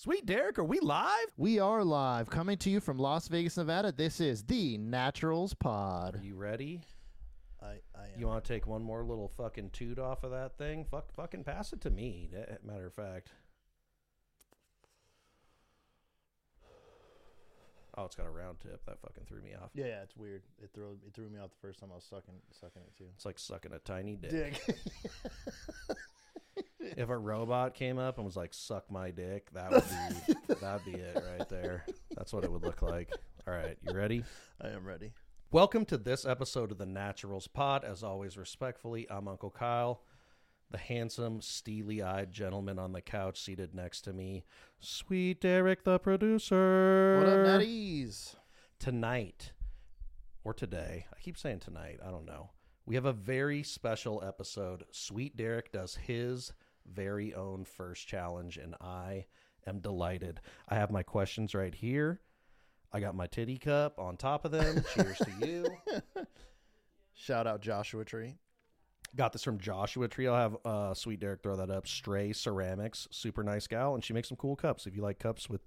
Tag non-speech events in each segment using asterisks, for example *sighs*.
Sweet Derek, are we live? We are live, coming to you from Las Vegas, Nevada. This is the Naturals Are Pod. you ready? I, I You want to take one more little fucking toot off of that thing? Fuck, fucking pass it to me. eh, Matter of fact. Oh, it's got a round tip. That fucking threw me off. Yeah, yeah, it's weird. It threw it threw me off the first time I was sucking sucking it too. It's like sucking a tiny dick. Dick. *laughs* If a robot came up and was like, "Suck my dick," that would be *laughs* that'd be it right there. That's what it would look like. All right, you ready? I am ready. Welcome to this episode of the Naturals Pod. As always, respectfully, I'm Uncle Kyle, the handsome, steely eyed gentleman on the couch seated next to me, Sweet Derek, the producer. What up, Natties? Tonight, or today, I keep saying tonight, I don't know. We have a very special episode. Sweet Derek does his very own first challenge, and I am delighted. I have my questions right here. I got my titty cup on top of them. *laughs* Cheers to you. Shout out Joshua Tree. Got this from Joshua Tree. I'll have uh, Sweet Derek throw that up. Stray Ceramics, super nice gal, and she makes some cool cups. If you like cups with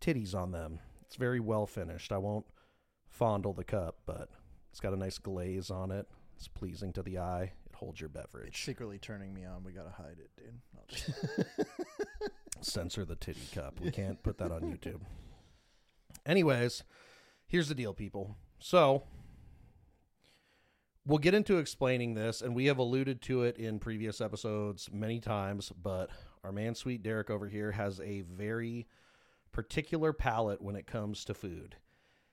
titties on them, it's very well finished. I won't fondle the cup, but it's got a nice glaze on it. It's pleasing to the eye. It holds your It's beverage. secretly turning me on. We gotta hide it, dude. I'll just- *laughs* Censor the titty cup. We can't put that on YouTube. Anyways, here's the deal, people. So we'll get into explaining this, and we have alluded to it in previous episodes many times, but our man Sweet Derek over here has a very particular palate when it comes to food.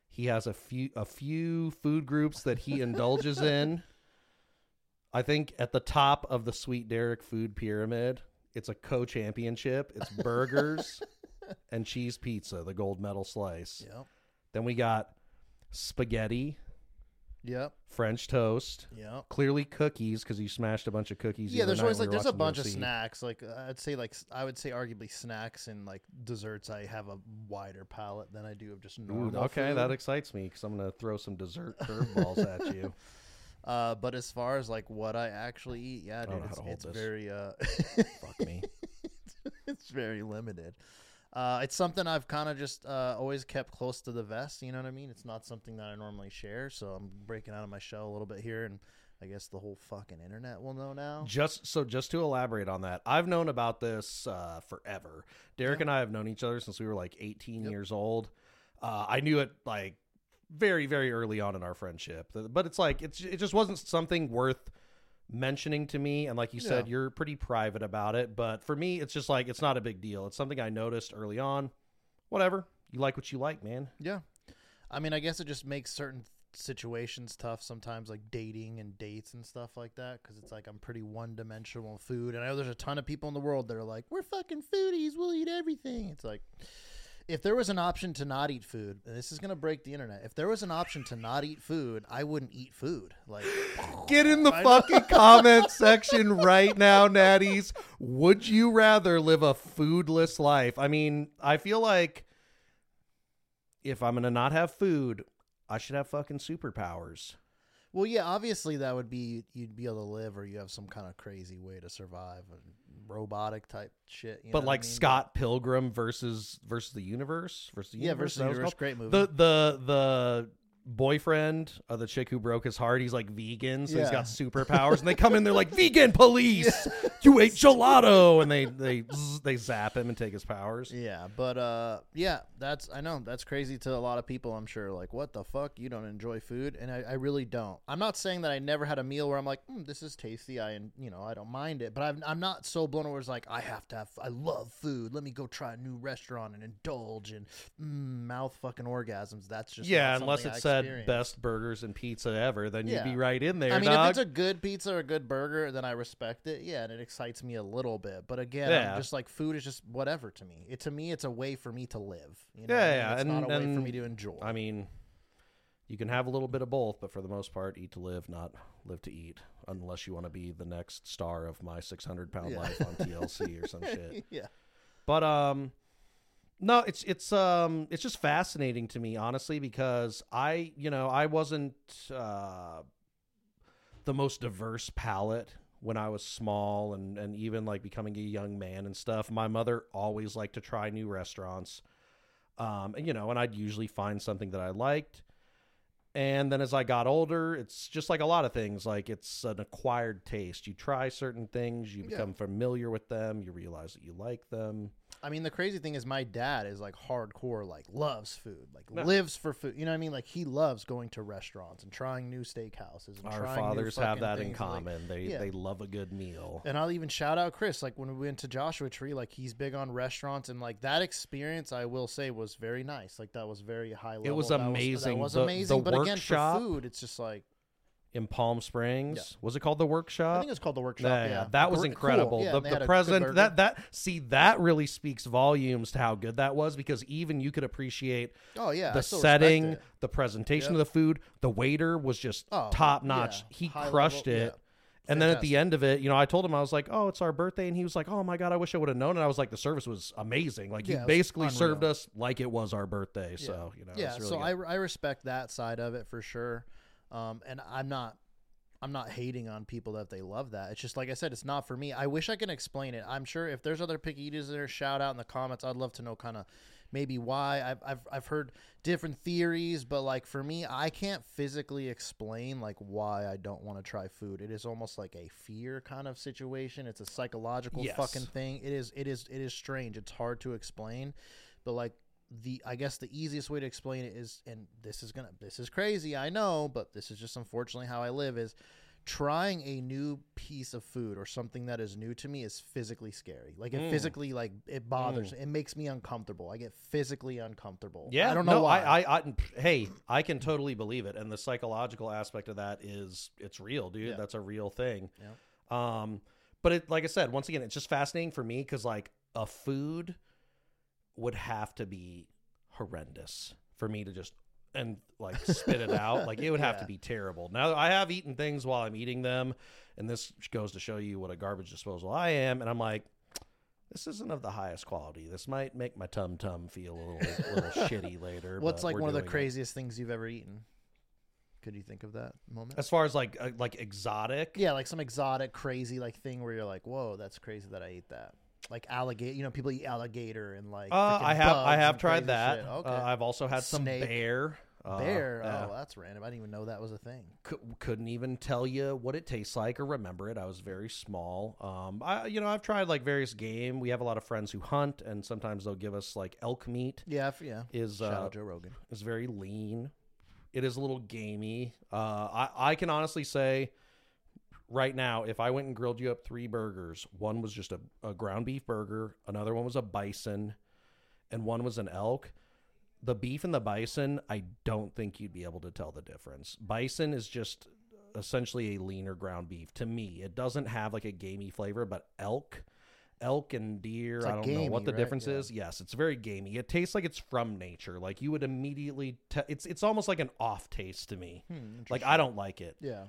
He has a few a few food groups that he indulges in. *laughs* I think at the top of the Sweet Derek food pyramid, it's a co-championship. It's *laughs* burgers and cheese pizza, the gold medal slice. yep. Then we got spaghetti, Yep. French toast, Yep. clearly cookies because you smashed a bunch of cookies. Yeah, there's always like there's a bunch of snacks. Like I'd say like I would say arguably snacks and like desserts. I have a wider palate than I do of just Ooh, normal. okay, food. that excites me because I'm gonna throw some dessert curveballs at you. *laughs* Uh, but as far as like what I actually eat, yeah, dude, it's, it's very uh, *laughs* Fuck me. *laughs* it's very limited. Uh, it's something I've kind of just uh, always kept close to the vest. You know what I mean? It's not something that I normally share, so I'm breaking out of my shell a little bit here, and I guess the whole fucking internet will know now. Just so, just to elaborate on that, I've known about this uh, forever. Derek Yeah. and I have known each other since we were like 18 Yep. years old. Uh, I knew it like very, very early on in our friendship, but it's like it's it just wasn't something worth mentioning to me. And like you said, Yeah. you're pretty private about it. But for me, it's just like it's not a big deal. It's something I noticed early on. Whatever you like, what you like, man. Yeah, I mean, I guess it just makes certain situations tough sometimes, like dating and dates and stuff like that, because it's like I'm pretty one dimensional food, and I know there's a ton of people in the world that are like, "We're fucking foodies, we'll eat everything." It's like. If there was an option to not eat food, this is gonna break the internet. If there was an option to not eat food, I wouldn't eat food. Like, *laughs* Get in the I fucking comment section right now, Natties. Would you rather live a foodless life? I mean, I feel like if I'm gonna not have food, I should have fucking superpowers. Well, yeah, obviously that would be you'd be able to live, or you have some kind of crazy way to survive, robotic type shit. You know but what I like mean? Scott Pilgrim versus versus the universe versus the yeah, universe. versus was universe, great movie. the the the boyfriend of the chick who broke his heart he's like vegan so he's got superpowers and they come in they're like *laughs* vegan police you ate gelato and they they they zap him and take his powers Yeah, but uh, yeah, that's I know that's crazy to a lot of people. I'm sure, like, what the fuck? You don't enjoy food, and I, I really don't. I'm not saying that I never had a meal where I'm like, mm, this is tasty. I and you know I don't mind it, but I'm I'm not so blown away. It's like I have to have. I love food. Let me go try a new restaurant and indulge and mm, mouth fucking orgasms. That's just yeah unless it's said experience. best burgers and pizza ever then Yeah. you'd be right in there I mean, dog. if it's a good pizza or a good burger, then I respect it. Yeah, and it excites me a little bit. But again, Yeah. I'm just like food is just whatever to me. It to me, it's a way for me to live. You know Yeah, what I mean? yeah, It's and- not a way for and- me to enjoy. I mean, you can have a little bit of both, but for the most part, eat to live, not live to eat. Unless you want to be the next star of my 600 pound Yeah. life on TLC or some *laughs* shit. yeah, But um, no, it's it's um it's just fascinating to me, honestly, because I you know I wasn't uh the most diverse palate when I was small and, and even like becoming a young man and stuff, my mother always liked to try new restaurants. Um, and you know, and I'd usually find something that I liked. And then as I got older, it's just like a lot of things, like it's an acquired taste. You try certain things, you Yeah. become familiar with them, you realize that you like them. I mean, the crazy thing is, my dad is like hardcore, like loves food, like Yeah. lives for food. You know what I mean? Like he loves going to restaurants and trying new steakhouses. And Our fathers have that in and, like, common. they yeah. they love a good meal. And I'll even shout out Chris. Like when we went to Joshua Tree, like he's big on restaurants, and like that experience, I will say, was very nice. Like that was very high level. It was That amazing. that was The- the amazing. but again, for food, it's just like In Palm Springs, was it called the workshop? I think it's called the workshop. Yeah, Yeah, yeah, that was Cool. incredible. Yeah, the the had a good present that that see that really speaks volumes to how good that was because even you could appreciate Oh yeah, the setting, the presentation Yep. of the food. The waiter was just Oh, top yeah. notch. He High crushed level, it. yeah. And then at the end of it, you know, I told him I was like, "Oh, it's our birthday," and he was like, "Oh my god, I wish I would have known." And I was like, "The service was amazing. Like Yeah, you basically unreal. served us like it was our birthday." So you know, yeah really so good. I, I respect that side of it for sure um, and i'm not i'm not hating on people that they love that. It's just like i said it's not for me. I wish i can explain it. I'm sure if there's other picky eaters there shout out in the comments. I'd love to know kind of maybe why. I've, I've i've heard different theories but like for me i can't physically explain like why i don't want to try food. It is almost like a fear kind of situation. It's a psychological Yes. fucking thing. It is it is it is strange. It's hard to explain. But like the I guess the easiest way to explain it is and this is gonna this is crazy I know but this is just unfortunately how I live is trying a new piece of food or something that is new to me is physically scary like it Mm. physically like it bothers it makes me uncomfortable I get physically uncomfortable Yeah, I don't know no, why I, I, I, hey, I can totally believe it, and the psychological aspect of that is it's real, dude. Yeah. That's a real thing. Yeah. Um, but it, like I said, once again, it's just fascinating for me because like a food would have to be horrendous for me to just and like spit it out. Like it would have to *laughs* be terrible. Now I have eaten things while I'm eating them, and this goes to show you what a garbage disposal I am. And I'm like, this isn't of the highest quality. This might make my tum tum feel a little, little *laughs* shitty later. what's like one of the doing it. craziest things you've ever eaten could you think of that moment As far as like uh, like exotic, yeah like some exotic crazy like thing where you're like whoa that's crazy that I ate that like alligator you know people eat alligator and like uh, I have I have tried that. shit. okay Uh, I've also had some Snake. bear. Uh, Bear. yeah. Oh, that's random. I didn't even know that was a thing. cou- couldn't even tell you what it tastes like or remember it. I was very small. Um, I you know I've tried like various game. We have a lot of friends who hunt, and sometimes they'll give us like elk meat. Yeah, yeah. Is uh, Joe Rogan. is very lean. It is a little gamey. Uh, I I can honestly say. Right now, if I went and grilled you up three burgers, one was just a, a ground beef burger, another one was a bison, and one was an elk. The beef and the bison, I don't think you'd be able to tell the difference. Bison is just essentially a leaner ground beef to me. It doesn't have like a gamey flavor, but elk, elk and deer, It's, I don't know what the right? difference Yeah. is. Yes, it's very gamey. It tastes like it's from nature. Like you would immediately te- it's it's almost like an off taste to me. Hmm, Like I don't like it. Yeah.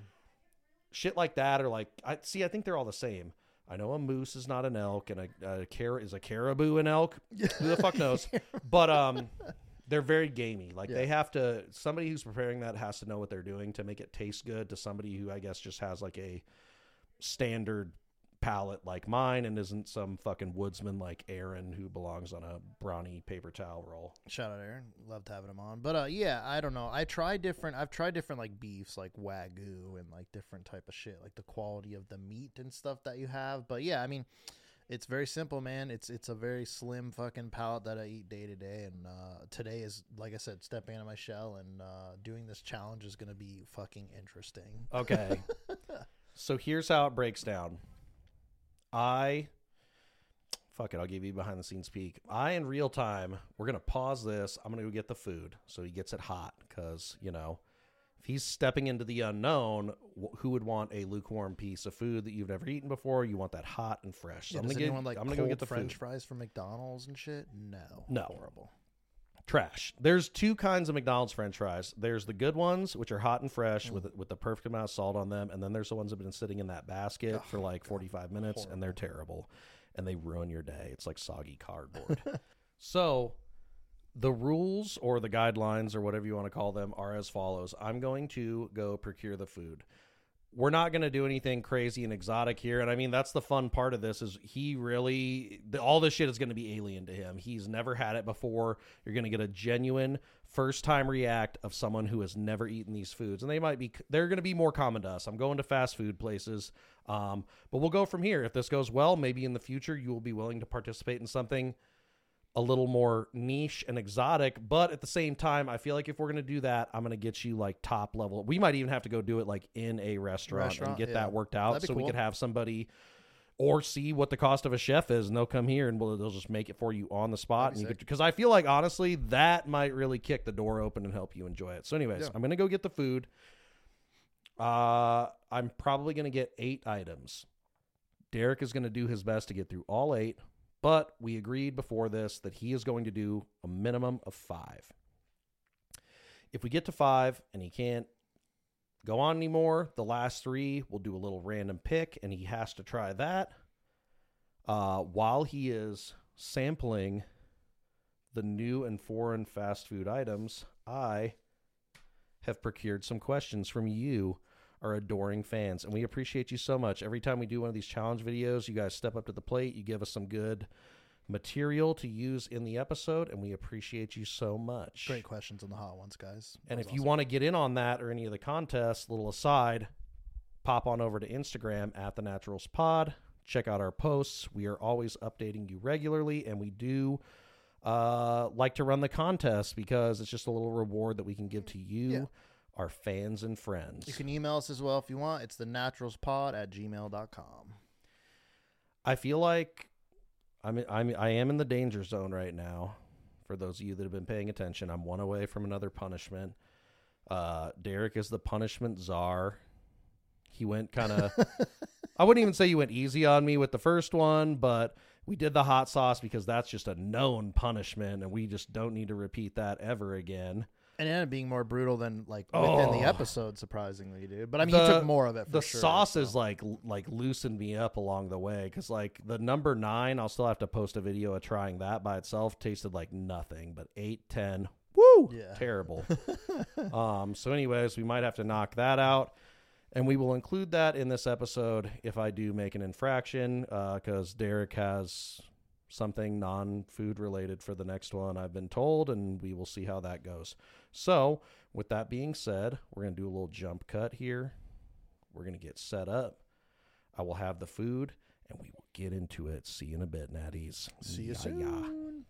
Shit like that or like I see I think they're all the same. I know a moose is not an elk and a, a car- is a caribou an elk. *laughs* Who the fuck knows? But um they're very gamey. Like they have to somebody who's preparing that has to know what they're doing to make it taste good to somebody who I guess just has like a standard palate like mine and isn't some fucking woodsman like Aaron who belongs on a brawny paper towel roll. Shout out Aaron. Loved having him on. But uh yeah, I don't know. I tried different I've tried different like beefs like wagyu and like different type of shit, like the quality of the meat and stuff that you have. But yeah, I mean it's very simple, man. It's it's a very slim fucking palate that I eat day to day, and uh, today is like I said, stepping out of my shell and uh, doing this challenge is gonna be fucking interesting. Okay. *laughs* so here's how it breaks down. I fuck it, I'll give you behind the scenes peek. I in real time, we're gonna pause this. I'm gonna go get the food so he gets it hot because you know if he's stepping into the unknown, wh- who would want a lukewarm piece of food that you've never eaten before? You want that hot and fresh. So Yeah, I'm does gonna get. anyone like I'm gonna cold go get the French food. fries from McDonald's and shit? No, No. horrible. Trash. There's two kinds of McDonald's French fries. There's the good ones, which are hot and fresh with with the perfect amount of salt on them, and then there's the ones that have been sitting in that basket for like 45 minutes, and they're terrible, and they ruin your day. It's like soggy cardboard. *laughs* so, the rules or the guidelines or whatever you want to call them are as follows. I'm going to go procure the food. We're not going to do anything crazy and exotic here. And i mean that's the fun part of this is he really the, all this shit is going to be alien to him. He's never had it before. You're going to get a genuine first time react of someone who has never eaten these foods. And they might be they're going to be more common to us. I'm going to fast food places um, but we'll go from here. If this goes well maybe in the future you will be willing to participate in something a little more niche and exotic, but at the same time, I feel like if we're gonna do that, I'm gonna get you like top level. We might even have to go do it like in a restaurant, Restaurant, and get yeah. that worked out, so be we could have somebody or see what the cost of a chef is, and they'll come here and we'll, they'll just make it for you on the spot. That'd be And you sick. because I feel like honestly that might really kick the door open and help you enjoy it. So, anyways, Yeah. I'm gonna go get the food. Uh, I'm probably gonna get eight items. Derek is going to do his best to get through all eight, but we agreed before this that he is going to do a minimum of five. If we get to five and he can't go on anymore, the last three we'll do a little random pick, and he has to try that. Uh, while he is sampling the new and foreign fast food items, I have procured some questions from you our adoring fans. And we appreciate you so much. Every time we do one of these challenge videos, you guys step up to the plate. You give us some good material to use in the episode, and we appreciate you so much. Great questions on the hot ones, guys. And if was you want to get in on that or any of the contests, little aside, pop on over to Instagram at the Naturals Pod. Check out our posts. We are always updating you regularly, and we do uh, like to run the contest because it's just a little reward that we can give to you, Yeah. Our fans and friends. you can email us as well if you want. It's the naturalspod at gmail.com. I feel like I'm I'm I am in the danger zone right now. For those of you that have been paying attention, I'm one away from another punishment. Uh, Derek is the punishment czar. He went kind of. *laughs* I wouldn't even say you went easy on me with the first one, but we did the hot sauce because that's just a known punishment, and we just don't need to repeat that ever again. And it ended up being more brutal than like within the Oh. episode, surprisingly, dude. But I mean, you The- took more of it. For the sure, sauce so. is like like loosened me up along the way because like the number nine i'll still have to post a video of trying that by itself tasted like nothing but eight ten woo Yeah. *laughs* terrible um so anyways we might have to knock that out and we will include that in this episode if i do make an infraction because derek has something non-food related for the next one i've been told and we will see how that goes so with that being said we're going to do a little jump cut here we're going to get set up. I will have the food and we will get into it. See you in a bit, Natties. See you Yeah, soon. yeah.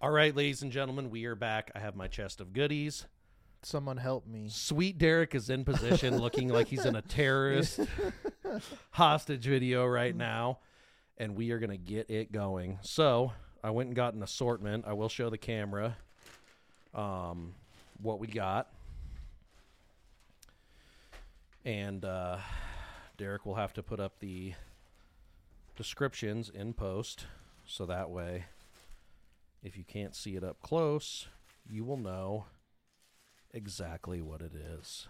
All right, ladies and gentlemen, we are back. I have my chest of goodies. Someone help me. Sweet Derek is in position looking like he's in a terrorist *laughs* hostage video right now. And we are going to get it going. So I went and got an assortment. I will show the camera um, what we got. And uh, Derek will have to put up the descriptions in post. So that way, if you can't see it up close, you will know exactly what it is.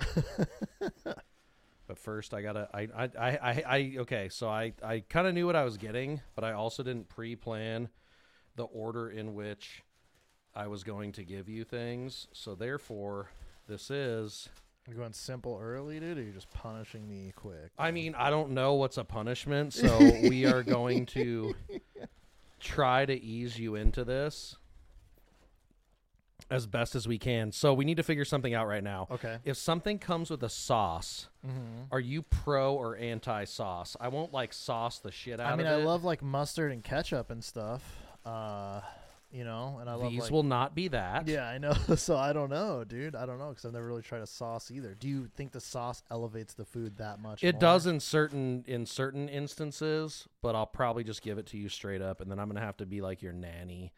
*laughs* but first, I gotta. I. I. I. I, I okay. So I. I kind of knew what I was getting, but I also didn't pre-plan the order in which I was going to give you things. So therefore, this is. You going simple early, dude, or you just punishing me quick? I mean, I don't know what's a punishment, so *laughs* we are going to try to ease you into this as best as we can. So we need to figure something out right now. Okay. If something comes with a sauce, Mm-hmm. are you pro or anti sauce? I won't like sauce the shit out I mean, I it. love like mustard and ketchup and stuff. Uh, you know, and I love These like, will not be that. Yeah, I know. *laughs* so I don't know, dude. I don't know because I've never really tried a sauce either. Do you think the sauce elevates the food that much? It more? does in certain in certain instances, but I'll probably just give it to you straight up, and then I'm gonna have to be like your nanny,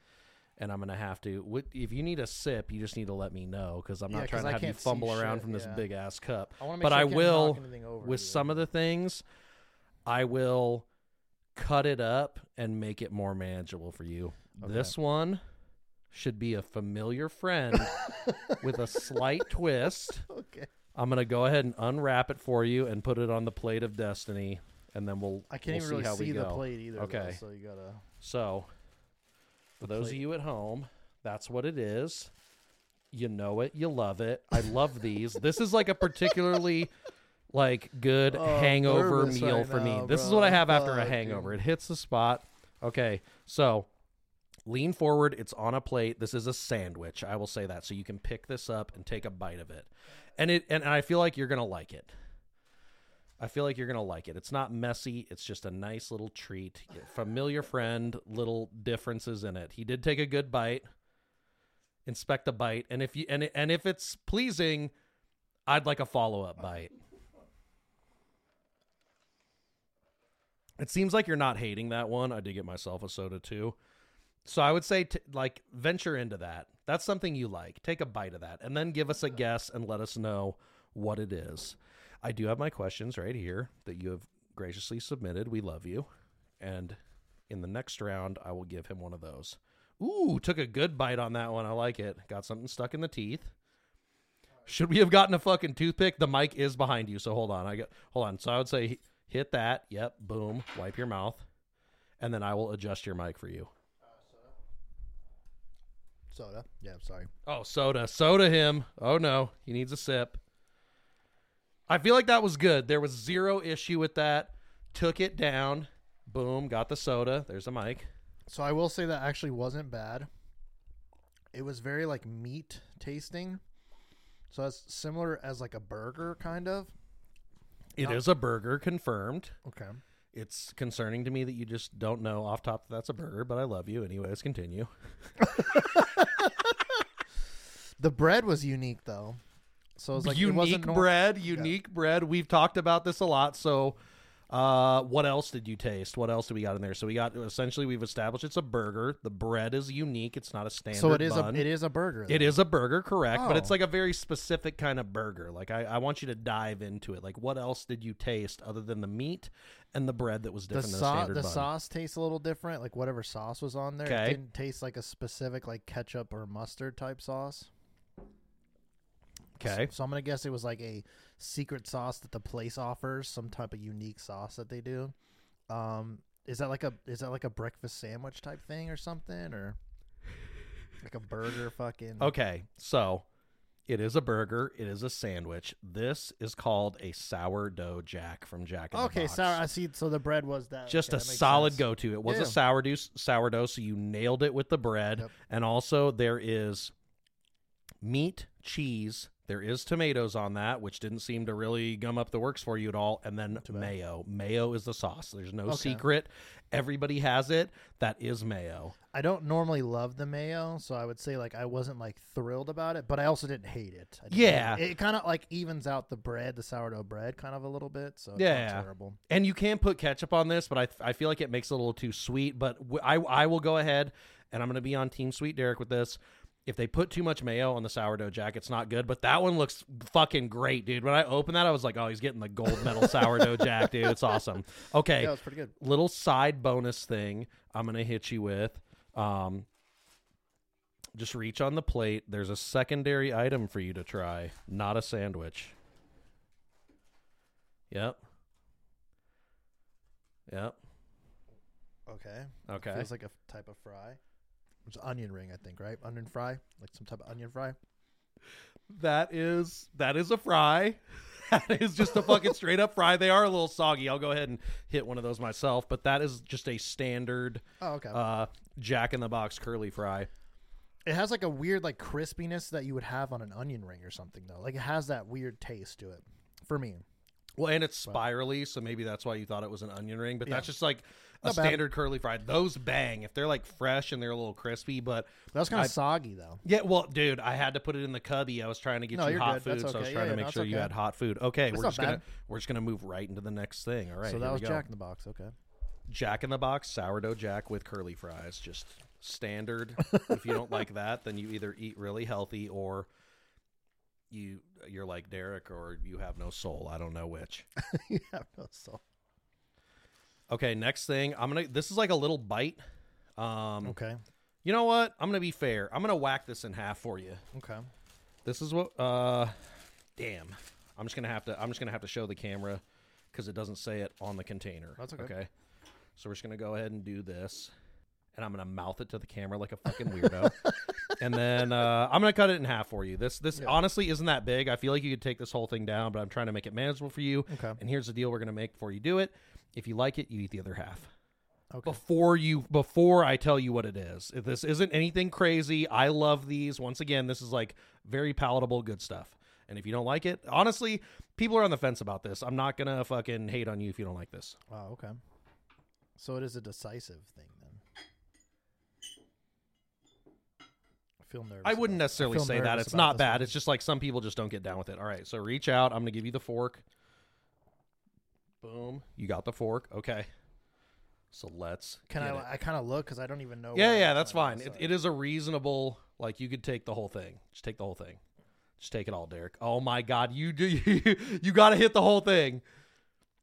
and I'm gonna have to. wi- If you need a sip, you just need to let me know because I'm Yeah, not trying to I have you fumble around shit, from this yeah. big ass cup. I but sure I will, With some of the things, I will cut it up and make it more manageable for you. Okay. This one should be a familiar friend *laughs* with a slight twist. okay. I'm gonna go ahead and unwrap it for you and put it on the plate of destiny, and then we'll I can't we'll even see really see the go. plate either. though, Okay. so you gotta. So, for those of you at home, that's what it is. You know it, you love it. I love these. this is like a particularly like good Oh, hangover meal right for me. now, This is what I have after a hangover. dude. It hits the spot. Okay, so lean forward. It's on a plate. This is a sandwich. I will say that, so you can pick this up and take a bite of it, and it and I feel like you're gonna like it. I feel like you're gonna like it. It's not messy. It's just a nice little treat. Familiar friend. Little differences in it. He did take a good bite. Inspect the bite, and if you and and if it's pleasing, I'd like a follow up bite. It seems like you're not hating that one. I did get myself a soda too. So I would say, t- like, venture into that. That's something you like. Take a bite of that and then give us a guess and let us know what it is. I do have my questions right here that you have graciously submitted. We love you. And in the next round, I will give him one of those. Ooh, took a good bite on that one. I like it. Got something stuck in the teeth. Should we have gotten a fucking toothpick? The mic is behind you, so hold on. I got hold on. So I would say hit that. Yep, boom. Wipe your mouth, and then I will adjust your mic for you. Soda. Yeah, sorry. Oh, soda, soda him. Oh no, he needs a sip. I feel like that was good. There was zero issue with that. Took it down. Boom, got the soda. There's a mic. So I will say that actually wasn't bad. It was very like meat tasting. So it's similar as like a burger kind of. It is a burger, confirmed. Okay. It's concerning to me that you just don't know off top that that's a burger, but I love you. Anyways, continue. *laughs* The bread was unique though. So it was like it wasn't unique nor- bread, unique bread. We've talked about this a lot. So, uh, what else did you taste? What else do we got in there? So we got essentially we've established it's a burger. The bread is unique. It's not a standard. So it is bun. a it is a burger. It is a burger, correct? But it's Oh. like a very specific kind of burger. Like I, I want you to dive into it. Like what else did you taste other than the meat and the bread that was the different than a standard The bun? sauce tastes a little different. Like whatever sauce was on there, Okay. it didn't taste like a specific like ketchup or mustard type sauce. Okay. So I'm gonna guess it was like a secret sauce that the place offers, some type of unique sauce that they do. Um, is that like a is that like a breakfast sandwich type thing or something or like a burger fucking? Okay, so it is a burger. It is a sandwich. This is called a sourdough jack from Jack in the Okay, Box. sour. I see. So the bread was that. Just okay, a that solid go-to. It was Yeah. a sourdough, sourdough, so you nailed it with the bread. Yep. And also there is meat, cheese. There is tomatoes on that, which didn't seem to really gum up the works for you at all. And then bad. mayo. Mayo is the sauce. There's no Okay. secret. Everybody has it. That is mayo. I don't normally love the mayo, so I would say like I wasn't like thrilled about it, but I also didn't hate it. I didn't Yeah. it, kind of like evens out the bread, the sourdough bread, kind of a little bit. So it's Yeah. not terrible. And you can put ketchup on this, but I, I feel like it makes it a little too sweet. But w- I, I will go ahead and I'm going to be on Team Sweet Derek with this. If they put too much mayo on the sourdough jack, it's not good. But that one looks fucking great, dude. When I opened that, I was like, oh, he's getting the gold medal sourdough *laughs* jack, dude. It's awesome. Okay, Yeah, it's pretty good. little side bonus thing I'm going to hit you with. Um, just reach on the plate. There's a secondary item for you to try, not a sandwich. Yep. Yep. Okay. Okay. Feels like a type of fry. It's onion ring, I think, right? Onion fry, like some type of onion fry. That is that is a fry. *laughs* That is just a fucking straight up fry. They are a little soggy. I'll go ahead and hit one of those myself, but that is just a standard Oh, okay. uh Jack in the Box curly fry. it has like a weird like crispiness that you would have on an onion ring or something, though. Like it has that weird taste to it, for me. Well, and it's spirally, so maybe that's why you thought it was an onion ring, but Yeah. that's just like a bad. standard curly fry. Those bang if they're like fresh and they're a little crispy, but That was kind I- of soggy, though. yeah, well, dude, I had to put it in the cubby. I was trying to get No, you you're hot good. food, That's so I was okay. trying Yeah, to yeah, make sure you okay. had hot food. Okay, we're not just gonna bad. we're just gonna move right into the next thing. All right, so here that we was go. Jack in the Box. Okay. Jack in the Box sourdough jack with curly fries, just standard. if you don't like that, then you either eat really healthy or you you're like Derek or you have no soul. I don't know which. *laughs* you have no soul. Okay, next thing. I'm going to this is like a little bite. Um Okay. you know what? I'm going to be fair. I'm going to whack this in half for you. Okay. This is what uh damn. I'm just going to have to I'm just going to have to show the camera cuz it doesn't say it on the container. That's okay. Okay. So we're just going to go ahead and do this. And I'm going to mouth it to the camera like a fucking weirdo. *laughs* and then uh, I'm gonna cut it in half for you. This this Yeah. honestly isn't that big. I feel like you could take this whole thing down, but I'm trying to make it manageable for you. Okay. And here's the deal: we're gonna make before you do it. If you like it, you eat the other half Okay. before you before I tell you what it is. If this isn't anything crazy, I love these. Once again, this is like very palatable, good stuff. And if you don't like it, honestly, people are on the fence about this. I'm not gonna fucking hate on you if you don't like this. Wow. Okay. So it is a decisive thing then. I feel nervous. I wouldn't necessarily feel say that. It's not bad. one. It's just like some people just don't get down with it. All right, so reach out. I'm gonna give you the fork. Boom. You got the fork. Okay. So let's. Can get I? it. I kind of look because I don't even know. Yeah, yeah, I'm that's fine. It, it is a reasonable. Like you could take the whole thing. Just take the whole thing. Just take it all, Derek. Oh my God, you do. *laughs* You, you got to hit the whole thing.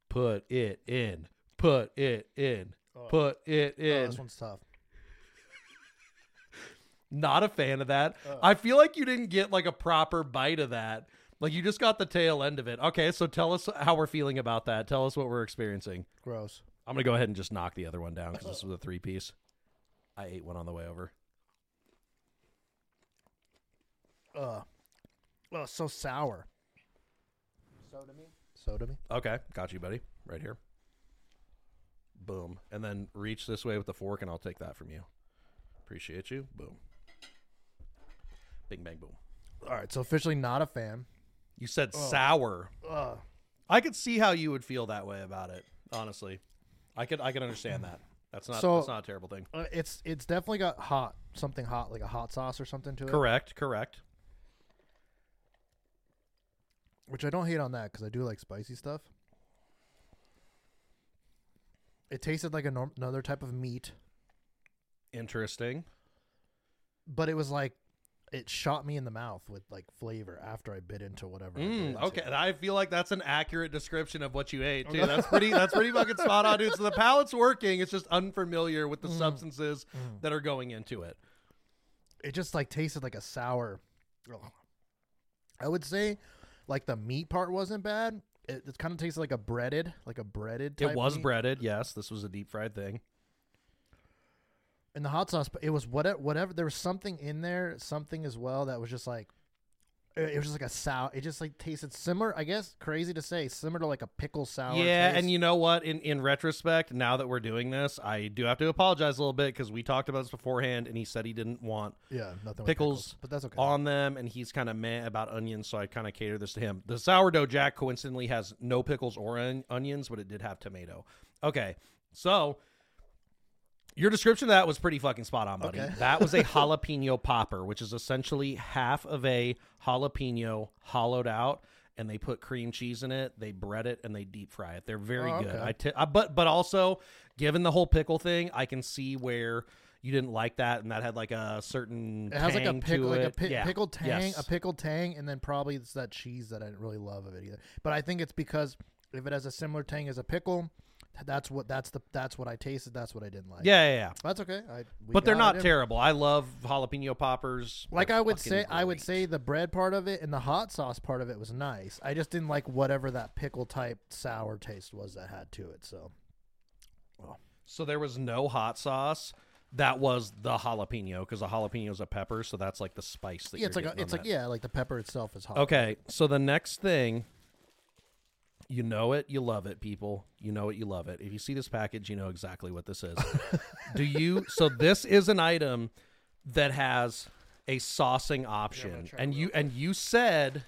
Put it in. Put it in. Oh. Put it Oh, in. this one's tough. *laughs* Not a fan of that. Oh. I feel like you didn't get like a proper bite of that. Like you just got the tail end of it. Okay, so tell us how we're feeling about that. Tell us what we're experiencing. Gross. I'm gonna go ahead and just knock the other one down because this was a three piece. I ate one on the way over. Ugh. Oh, so sour. Soda me. Soda me. Okay, got you, buddy. Right here. Boom. And then reach this way with the fork, and I'll take that from you. Appreciate you. Boom. Bing, bang, boom. All right. So officially not a fan. You said Oh. sour. Ugh. I could see how you would feel that way about it. Honestly, I could. I can understand that. That's not. So- that's not a terrible thing. Uh, it's it's definitely got hot something hot like a hot sauce or something to it. Correct. Correct. Which I don't hate on that because I do like spicy stuff. It tasted like a norm- another type of meat, Interesting. but it was like it shot me in the mouth with like flavor after I bit into whatever. Mm, into. okay, I feel like that's an accurate description of what you ate too. That's pretty. That's pretty fucking *laughs* spot on, dude. So the palate's working. It's just unfamiliar with the Mm. substances Mm. that are going into it. It just like tasted like a sour. Ugh. I would say, like the meat part wasn't bad. It, it kind of tasted like a breaded, like a breaded. Type It was meat. breaded. Yes, this was a deep fried thing. And the hot sauce, but it was whatever. Whatever. There was something in there, something as well that was just like. It was just like a sour. It just like tasted similar. I guess crazy to say, similar to like a pickle sour. yeah, taste. and you know what? In in retrospect, now that we're doing this, I do have to apologize a little bit because we talked about this beforehand, and he said he didn't want yeah, nothing with pickles but that's okay. on them, and he's kind of meh about onions, so I kind of cater this to him. The sourdough jack coincidentally has no pickles or on- onions, but it did have tomato. Okay, so your description of that was pretty fucking spot on, buddy. Okay. That was a *laughs* jalapeno popper, which is essentially half of a jalapeno hollowed out. And they put cream cheese in it. They bread it and they deep fry it. They're very Oh, good. okay. I ti- but but also, given the whole pickle thing, I can see where you didn't like that, and that had like a certain it has like a pickle, like a pi- Yeah. pickled tang, Yes. a pickled tang, and then probably it's that cheese that I didn't really love of it either. But I think it's because if it has a similar tang as a pickle, that's what that's the that's what I tasted. That's what I didn't like. Yeah, yeah, yeah. that's okay. I, But they're not terrible. I love jalapeno poppers. Like I would say, I would say the bread part of it and the hot sauce part of it was nice. I just didn't like whatever that pickle type sour taste was that had to it. So So there was no hot sauce. That was the jalapeno because the jalapeno is a pepper, so that's like the spice that yeah, it's like a, it's on like yeah, like the pepper itself is hot. Okay, so the next thing, you know it, you love it, people. You know it, you love it. If you see this package, you know exactly what this is. *laughs* Do you? So this is an item that has a saucing option, try and real you and you said.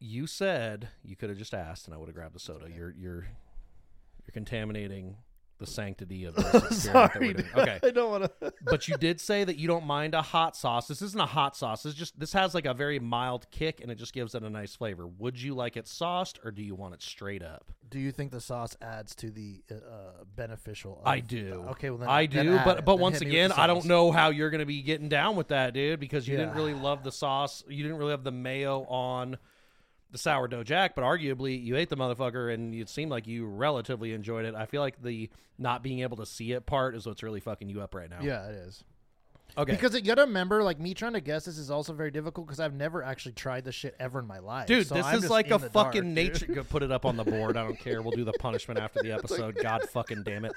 You said you could have just asked, and I would have grabbed the soda. You're you're you're contaminating the sanctity of *laughs* this experiment that Sorry, we're doing. Okay, I don't want to. *laughs* but you did say that you don't mind a hot sauce. This isn't a hot sauce. This just this has like a very mild kick and it just gives it a nice flavor. Would you like it sauced or do you want it straight up? Do you think the sauce adds to the uh, beneficial? Of, I do. Okay, well then I then do, but it. but Then once hit me with again, I don't know how you're going to be getting down with that, dude, because you didn't really love the sauce. You didn't really have the mayo on the sourdough jack, but arguably you ate the motherfucker and it seemed like you relatively enjoyed it. I feel like the not being able to see it part is what's really fucking you up right now. Yeah, it is. Okay. Because you gotta remember, like me trying to guess this is also very difficult because I've never actually tried this shit ever in my life. Dude, So this I'm is like a fucking dark, nature. Go put it up on the board. I don't care. We'll do the *laughs* punishment after the episode. *laughs* God fucking damn it.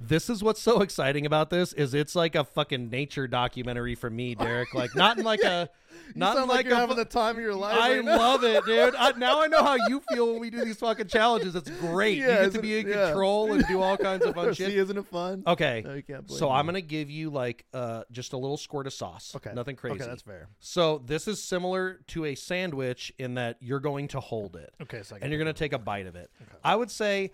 This is what's so exciting about this is it's like a fucking nature documentary for me, Derek. Like not in like *laughs* a not Sound like, you're a having fu- the time of your life. I right love it, *laughs* dude. I, now I know how you feel when we do these fucking challenges. It's great. Yeah, you get to be in? Yeah. control and do all kinds of fun *laughs* See, shit. isn't it fun? Okay. No, you can't blame So I'm gonna give you like uh just a little squirt of sauce. Okay. Nothing crazy. Okay, that's fair. So this is similar to a sandwich in that you're going to hold it Okay, so and you're going to take a bite of it. I would say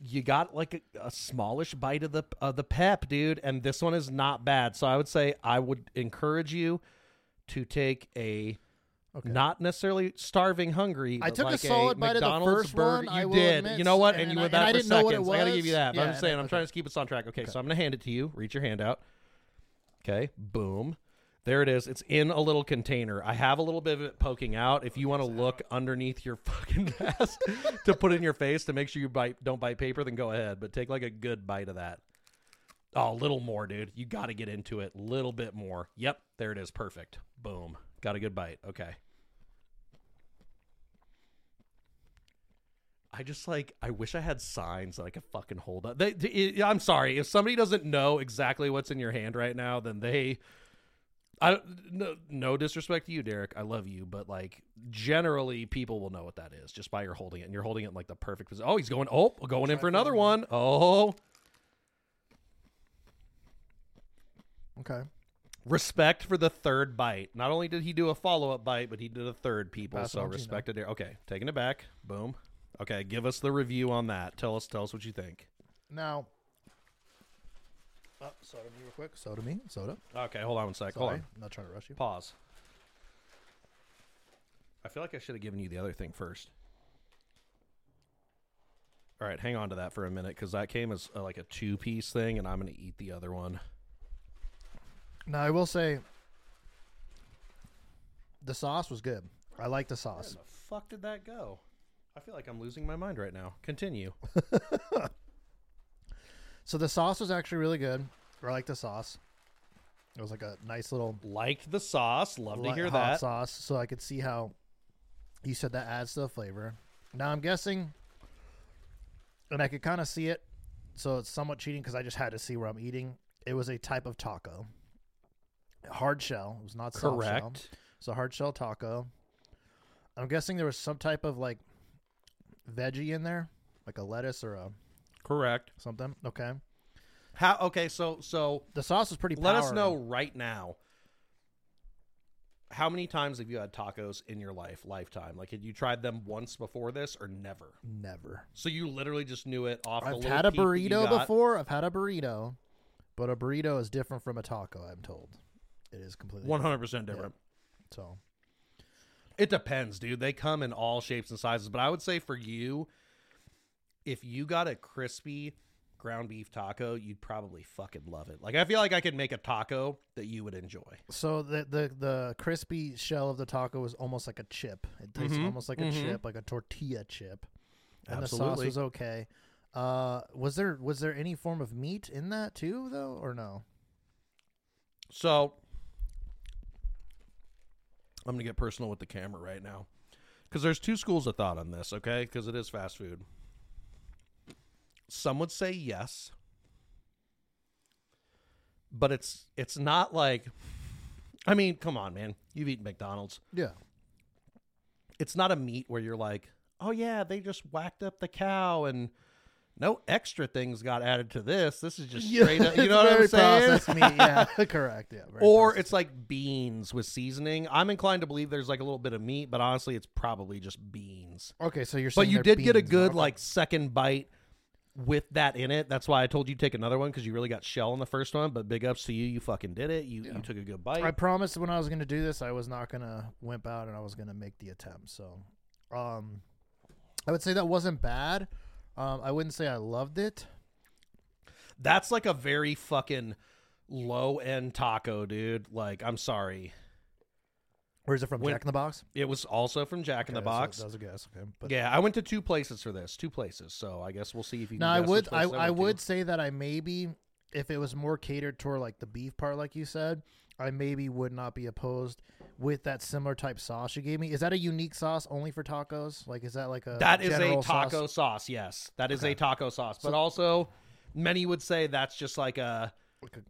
you got like a, a smallish bite of the of the pep, dude, and this one is not bad. So I would say I would encourage you to take a Okay. not necessarily starving hungry. I took a like solid bite of the first burger. one, I You will did. admit, you know what? and- And, you went I- I for didn't know what it seconds. I gotta give you that. But Yeah, I'm saying I'm okay. trying to keep us on track. Okay, so I'm gonna hand it to you. Reach your hand out. Okay, boom. There it is. It's in a little container. I have a little bit of it poking out. If you want to look underneath your *laughs* fucking mask to put in your face to make sure you bite don't bite paper, then go ahead. But take like a good bite of that. Oh, a little more, dude. You got to get into it. A little bit more. Yep, there it is. Perfect. Boom. Got a good bite. Okay. I just like I wish I had signs that I could fucking hold up. They, it- I'm sorry if somebody doesn't know exactly what's in your hand right now, then they. I no, no disrespect to you, Derek. I love you, but like generally, people will know what that is just by your holding it, and you're holding it in like the perfect position. Oh, he's going. Oh, going in for another one. Oh, Okay. respect for the third bite. Not only did he do a follow up bite, but he did a third. People, so on to you respected. Derek. Okay, taking it back. Boom. Okay, give us the review on that. Tell us, tell us what you think. Now. Oh, soda me real quick. Soda me. Soda. Okay, hold on one sec. Hold Sorry. on. I'm not trying to rush you. Pause. I feel like I should have given you the other thing first. All right, hang on to that for a minute because that came as uh, like a two piece thing, and I'm going to eat the other one. Now I will say, the sauce was good. I like the Where sauce. the fuck did that go? I feel like I'm losing my mind right now. Continue. *laughs* So the sauce was actually really good. I like the sauce. It was like a nice little Liked the sauce. Love to hear hot that. sauce, so I could see how you said that adds to the flavor. Now I'm guessing, and I could kind of see it, so it's somewhat cheating because I just had to see where I'm eating. It was a type of taco, hard shell. It was not soft shell. It's a hard shell taco. I'm guessing there was some type of like veggie in there, like a lettuce or a Correct. something. Okay. How? Okay, so so The sauce was pretty. let us know right now. How many times have you had tacos in your life, lifetime? Like, had you tried them once before this or never? Never. So you literally just knew it off the I've little had a peep that you burrito got? before. I've had a burrito, but a burrito is different from a taco. I'm told it is completely One hundred percent different. different. So It depends, dude. They come in all shapes and sizes, but I would say for you, if you got a crispy ground beef taco, you'd probably fucking love it. Like I feel like I could make a taco that you would enjoy. So the the the crispy shell of the taco was almost like a chip. It tastes Mhm, almost like a mhm. chip, like a tortilla chip. And the sauce Absolutely. was okay. Uh, was there was there any form of meat in that too, though, or no? So I'm gonna get personal with the camera right now, because there's two schools of thought on this. Okay, because it is fast food. Some would say yes, but it's it's not like. I mean, come on, man. You've eaten McDonald's. Yeah. It's not a meat where you're like, oh yeah, they just whacked up the cow and no extra things got added to this. This is just *laughs* straight up. You know what I'm saying? Processed meat. Yeah, *laughs* *laughs* correct. Yeah. or processed. it's like beans with seasoning. I'm inclined to believe there's like a little bit of meat, but honestly, it's probably just beans. okay. So you're But you did get a good okay. like second bite with that in it. That's why I told you to take another one because you really got shell in the first one. But big ups to you, you fucking did it. You you took a good bite. I promised when I was going to do this, I was not going to wimp out and I was going to make the attempt. So, um, I would say that wasn't bad. Um, I wouldn't say I loved it. That's like a very fucking low end taco, dude. Like I'm sorry, Where's it from When- Jack in the Box? it was also from Jack in the Okay, so Box. that was a guess. Okay, but yeah, I went to two places for this, two places. So I guess we'll see if you. now can I guess would which I, place I went to. would say that I maybe if it was more catered toward like the beef part, like you said, I maybe would not be opposed with that similar type sauce you gave me. Is that a unique sauce only for tacos? Like, is that like a That is a taco sauce? sauce. Yes, that is Okay. a taco sauce. But So- also, Many would say that's just Like a-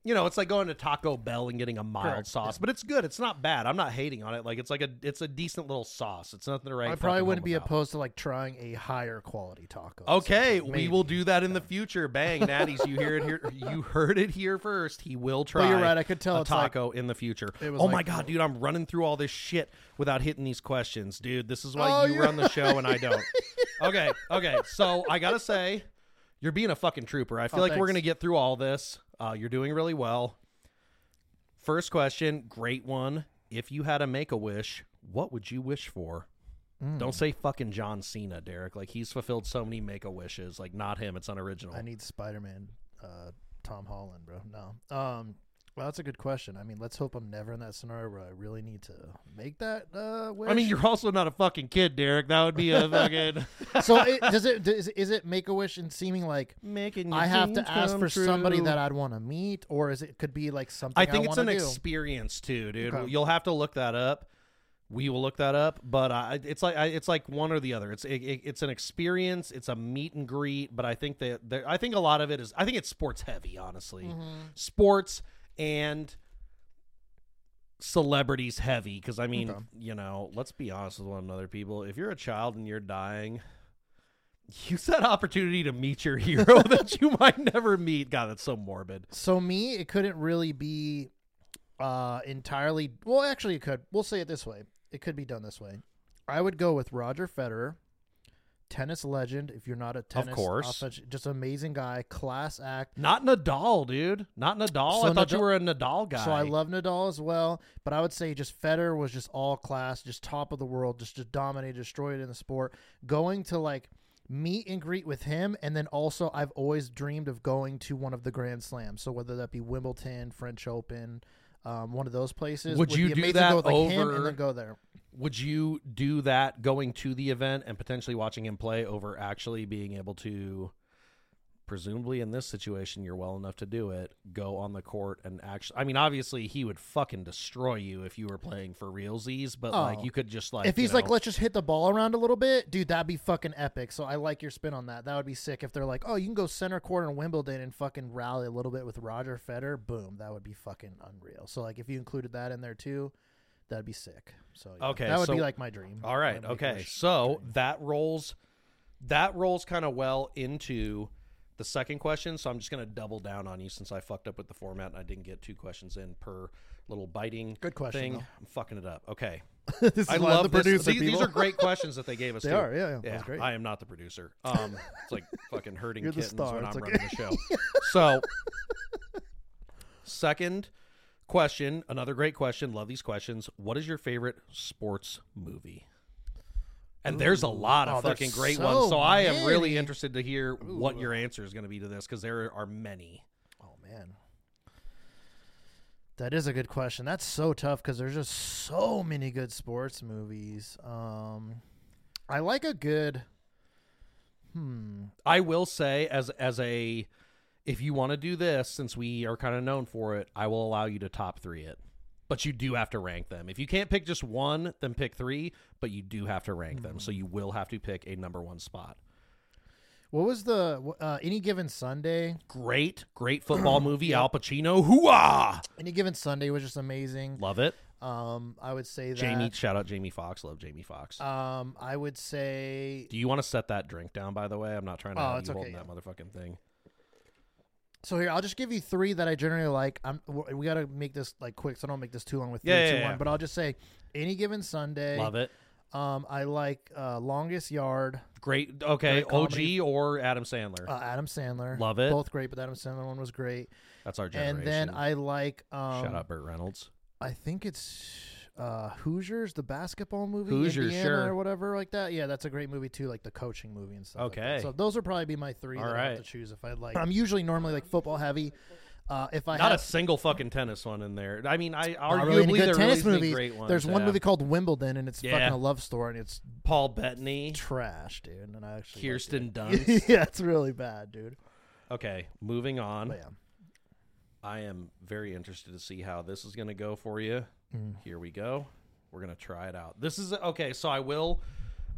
you know, it's like going to Taco Bell and getting a mild Correct, sauce, but it's good. It's not bad. I'm not hating on it. Like it's like a, it's a decent little sauce. It's nothing to write. I probably wouldn't be about. opposed to like trying a higher quality taco. Okay, we will do that in the future. Bang, Natties, you hear it here. *laughs* You heard it here first. He will try. But you're right. I could tell a it's like taco in the future. It was Oh like- my god, dude! I'm running through all this shit without hitting these questions, dude. This is why Oh, you run the show and I *laughs* don't. okay, okay. So I gotta say, you're being a fucking trooper. I feel Oh, like we're gonna get through all this. Uh, you're doing really well. First question, great one. If you had to make a wish, what would you wish for? Mm. Don't say fucking John Cena, Derek. Like he's fulfilled so many make a wishes. Like not him. It's unoriginal. I need Spider Man, uh, Tom Holland, bro. No. Um. Well, that's a good question. I mean, let's hope I'm never in that scenario where I really need to make that uh, wish. I mean, you're also not a fucking kid, Derek. That would be a *laughs* fucking so *laughs* it, does it does, is it make a wish and seeming like making. I have to ask for somebody that I'd want to meet, or is it could be like something I think it's an do? experience too, dude. Okay. You'll have to look that up. We will look that up, but I, it's like I, it's like one or the other. It's it, it- it's an experience. It's a meet and greet, but I think that there, I think a lot of it is. I think it's sports heavy, honestly. Mm-hmm. Sports and celebrities heavy because I mean, Okay. you know, let's be honest with one another, people. If you're a child and you're dying, *laughs* use that opportunity to meet your *laughs* hero *laughs* that you might never meet. God, that's so morbid. So me, it couldn't really be uh entirely. Well, actually, it could. We'll say it this way. It could be done this way. I would go with Roger Federer, tennis legend. If you're not a tennis, of course. offensive- just amazing guy, class act. Not Nadal, dude. Not Nadal. So I thought you were a Nadal guy. So I love Nadal as well, but I would say just Federer was just all class, just top of the world, just to dominate, destroy it in the sport. Going to like meet and greet with him, and then also I've always dreamed of going to one of the Grand Slams. So whether that be Wimbledon, French Open, um, one of those places. Would you be do that with, like, him over- and then go there? Would you do that going to the event and potentially watching him play over actually being able to? Presumably, in this situation, you're well enough to do it. Go on the court and actually. I mean, obviously, he would fucking destroy you if you were playing for realsies. But oh. like, Oh. you could just like if he's like, let's just hit the ball around a little bit, dude, that'd be fucking epic. So I like your spin on that. That would be sick. If they're like, oh, you can go center court in Wimbledon and fucking rally a little bit with Roger Federer, boom, that would be fucking unreal. So like, if you included that in there too, that'd be sick. So yeah, Okay, that would be like my dream. All right. My Okay. So dream. that rolls that rolls kind of well into the second question. So I'm just going to double down on you since I fucked up with the format and I didn't get two questions in per little biting Good question, thing. though. I'm fucking it up. Okay. *laughs* this is I why I'm love the this. producer. These, these people. are great *laughs* questions that they gave us. They too. are. Yeah, yeah. Yeah, That's great. I am not the producer. Um, it's like *laughs* fucking hurting You're the kittens star, when it's I'm okay. running the show. So, second question, another great question. Love these questions. What is your favorite sports movie? And there's a lot of Oh, fucking great so ones. So I am really interested to hear what your answer is going to be to this because there are many. Oh man, that is a good question. That's so tough because there's just so many good sports movies. Um, I like a good. Hmm. I will say as as a if you want to do this since we are kind of known for it, I will allow you to top 3 it. But you do have to rank them. If you can't pick just one, then pick 3, but you do have to rank them. So you will have to pick a number 1 spot. What was the uh, any given Sunday? Great, great *clears throat* football movie Al Pacino. Hooah! Any given Sunday was just amazing. Love it. Um, I would say that. Jamie, shout out Jamie Foxx. Love Jamie Foxx. Um, I would say. do you want to set that drink down by the way? I'm not trying to Oh, have it's you okay, holding yeah. that motherfucking thing. So here, I'll just give you three that I generally like. I'm we got to make this like quick, so I don't make this too long with three, Yeah, two, yeah, one. But I'll just say, any given Sunday. Love it. Um, I like uh, Longest Yard. Great. Okay, Great. OG or Adam Sandler. Uh, Adam Sandler. Love it. Both great, but the Adam Sandler one was great. That's our generation. And then I like. Um, shout out Burt Reynolds. I think it's uh, Hoosiers, the basketball movie, Hoosiers, Indiana sure. or whatever like that. Yeah, that's a great movie too, like the coaching movie and stuff. like. Okay. so those would probably be my three All that I have to choose if I like. I'm usually normally like football heavy. Uh, if I Not a have single fucking tennis one in there. I mean, I arguably really any good there tennis really movies, great ones. there's one yeah. movie called Wimbledon, and it's Yeah. fucking a love story, and it's Paul Bettany, trash, dude. And I actually liked Kirsten it. Dunst. *laughs* yeah, it's really bad, dude. okay, moving on. But yeah. I am very interested to see how this is going to go for you. Mm. Here we go. We're going to try it out. This is okay. So I will.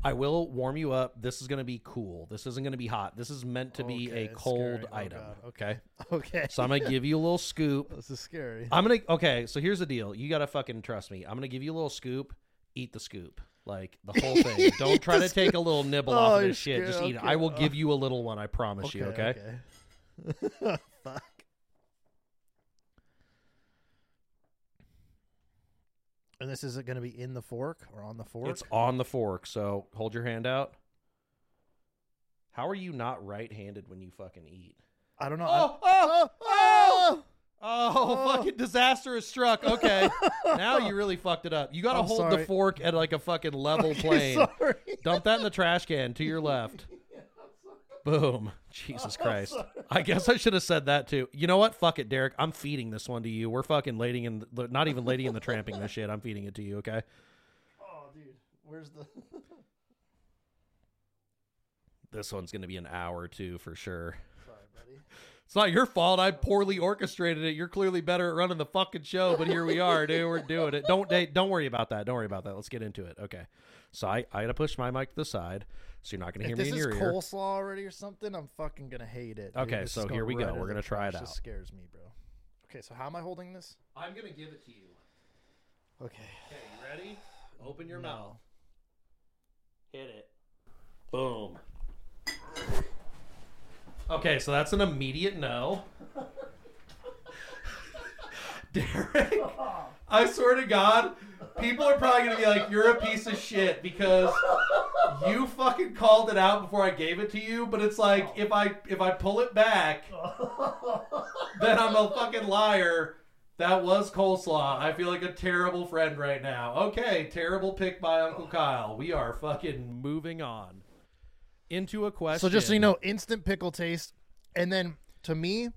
I will warm you up. This is going to be cool. This isn't going to be hot. This is meant to be Okay, a cold. Oh, item. God. Okay. *laughs* Okay. So I'm going to give you a little scoop. *laughs* this is scary. I'm going to Okay, so here's the deal. You got to fucking trust me. I'm going to give you a little scoop. Eat the scoop. Like the whole *laughs* thing. Don't try to take a little nibble Oh, off of this shit. Just scared. eat it. I will give you a little one, I promise you, okay? okay. Fuck. And this isn't going to be in the fork or on the fork. It's on the fork, so hold your hand out. How are you not right-handed when you fucking eat? I don't know. Oh, oh oh, oh, oh! Oh, Oh. fucking disaster has struck. Okay. *laughs* now you really fucked it up. You got to hold the fork at like a fucking level *laughs* plane. Sorry. Dump that in the trash can to your left. Boom. *laughs* Jesus Christ. I guess I should have said that too. You know what? Fuck it, Derek. I'm feeding this one to you. We're fucking lading in, the, not even lading in the tramping this shit. I'm feeding it to you, okay? Oh, dude. Where's the. *laughs* This one's going to be an hour too for sure. Sorry, buddy. It's not your fault. I poorly orchestrated it. You're clearly better at running the fucking show, but here we are, dude. We're doing it. Don't don't worry about that. Don't worry about that. Let's get into it. Okay. So I I gotta push my mic to the side, so you're not gonna hear If me this in is your ear. coleslaw already or something, I'm fucking gonna hate it. dude. Okay, This so is here we go. right We're into gonna try it trash. This out. scares me, bro. Okay, so how am I holding this? I'm gonna give it to you. Okay. Okay, you ready? Open your No. mouth. Hit it. Boom. Okay, so that's an immediate no. *laughs* Derek, I swear to God, people are probably gonna be like, "You're a piece of shit" because you fucking called it out before I gave it to you. But it's like oh. if I if I pull it back, *laughs* then I'm a fucking liar. That was coleslaw. I feel like a terrible friend right now. Okay, terrible pick by Uncle Kyle. We are fucking moving on into a question. So just so you know, instant pickle taste, and then to me,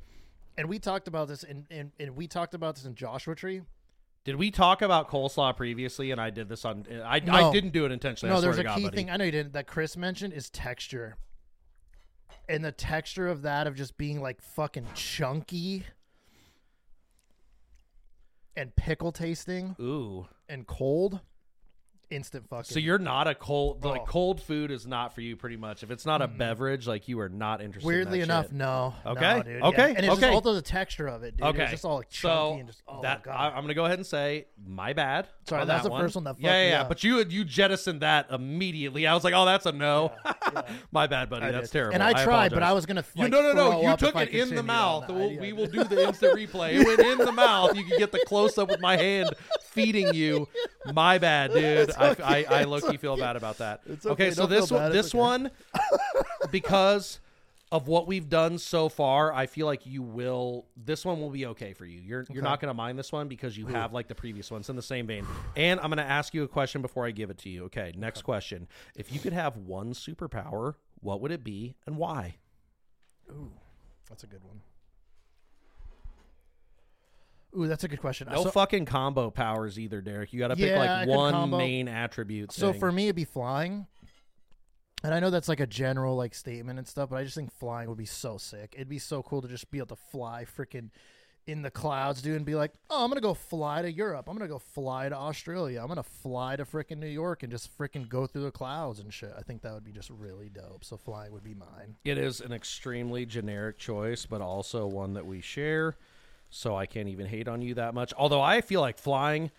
and we talked about this, and in, and we talked about this in Joshua Tree. Did we talk about coleslaw previously? And I did this on. I, I didn't do it intentionally. No, there's a God, key buddy. thing I know you didn't that Chris mentioned is texture, and the texture of that of just being like fucking chunky and pickle tasting Ooh, and cold, instant fucking. so you're not a cold like Oh. cold food is not for you. Pretty much, if it's not a mm. beverage, like you are not interested. in Weirdly that enough, shit. no. Okay, no, dude, okay, yeah. and it's okay. just also the texture of it, dude. Okay, It's just all like so chunky and just oh that god. I, am gonna go ahead and say my bad. Sorry, on that that the first one that yeah, fucked yeah, me yeah. up. But you you jettisoned that immediately. I was like, oh, that's a no. *laughs* my bad, buddy. I that's did. terrible. And I tried, but apologize. I was gonna. You, Like, no, no, no. throw You up took if I it in the continued on mouth. that. We'll, Yeah, we I will do the instant replay. It went in the mouth. You can get the close up with my hand *laughs* feeding you. My bad, dude. It's I, okay, I, I low key feel bad about that. It's okay, okay, so don't this one, this okay. one, because of what we've done so far, I feel like you will. This one will be okay for you. You're you're not going to mind this one because you have like the previous ones in the same vein. And I'm going to ask you a question before I give it to you. Okay, next question. If you could have one superpower, what would it be and why? Ooh, that's a good one. Ooh, that's a good question. No so, fucking combo powers either, Derek. You got to pick Yeah, I like one main attribute. so thing. for me, it'd be flying. And I know that's like a general like statement and stuff, but I just think flying would be so sick. It'd be so cool to just be able to fly freaking in the clouds, dude, and be like, oh, I'm gonna go fly to Europe. I'm gonna go fly to Australia. I'm gonna fly to freaking New York and just freaking go through the clouds and shit. I think that would be just really dope. So flying would be mine. It is an extremely generic choice, but also one that we share. So I can't even hate on you that much. Although I feel like flying,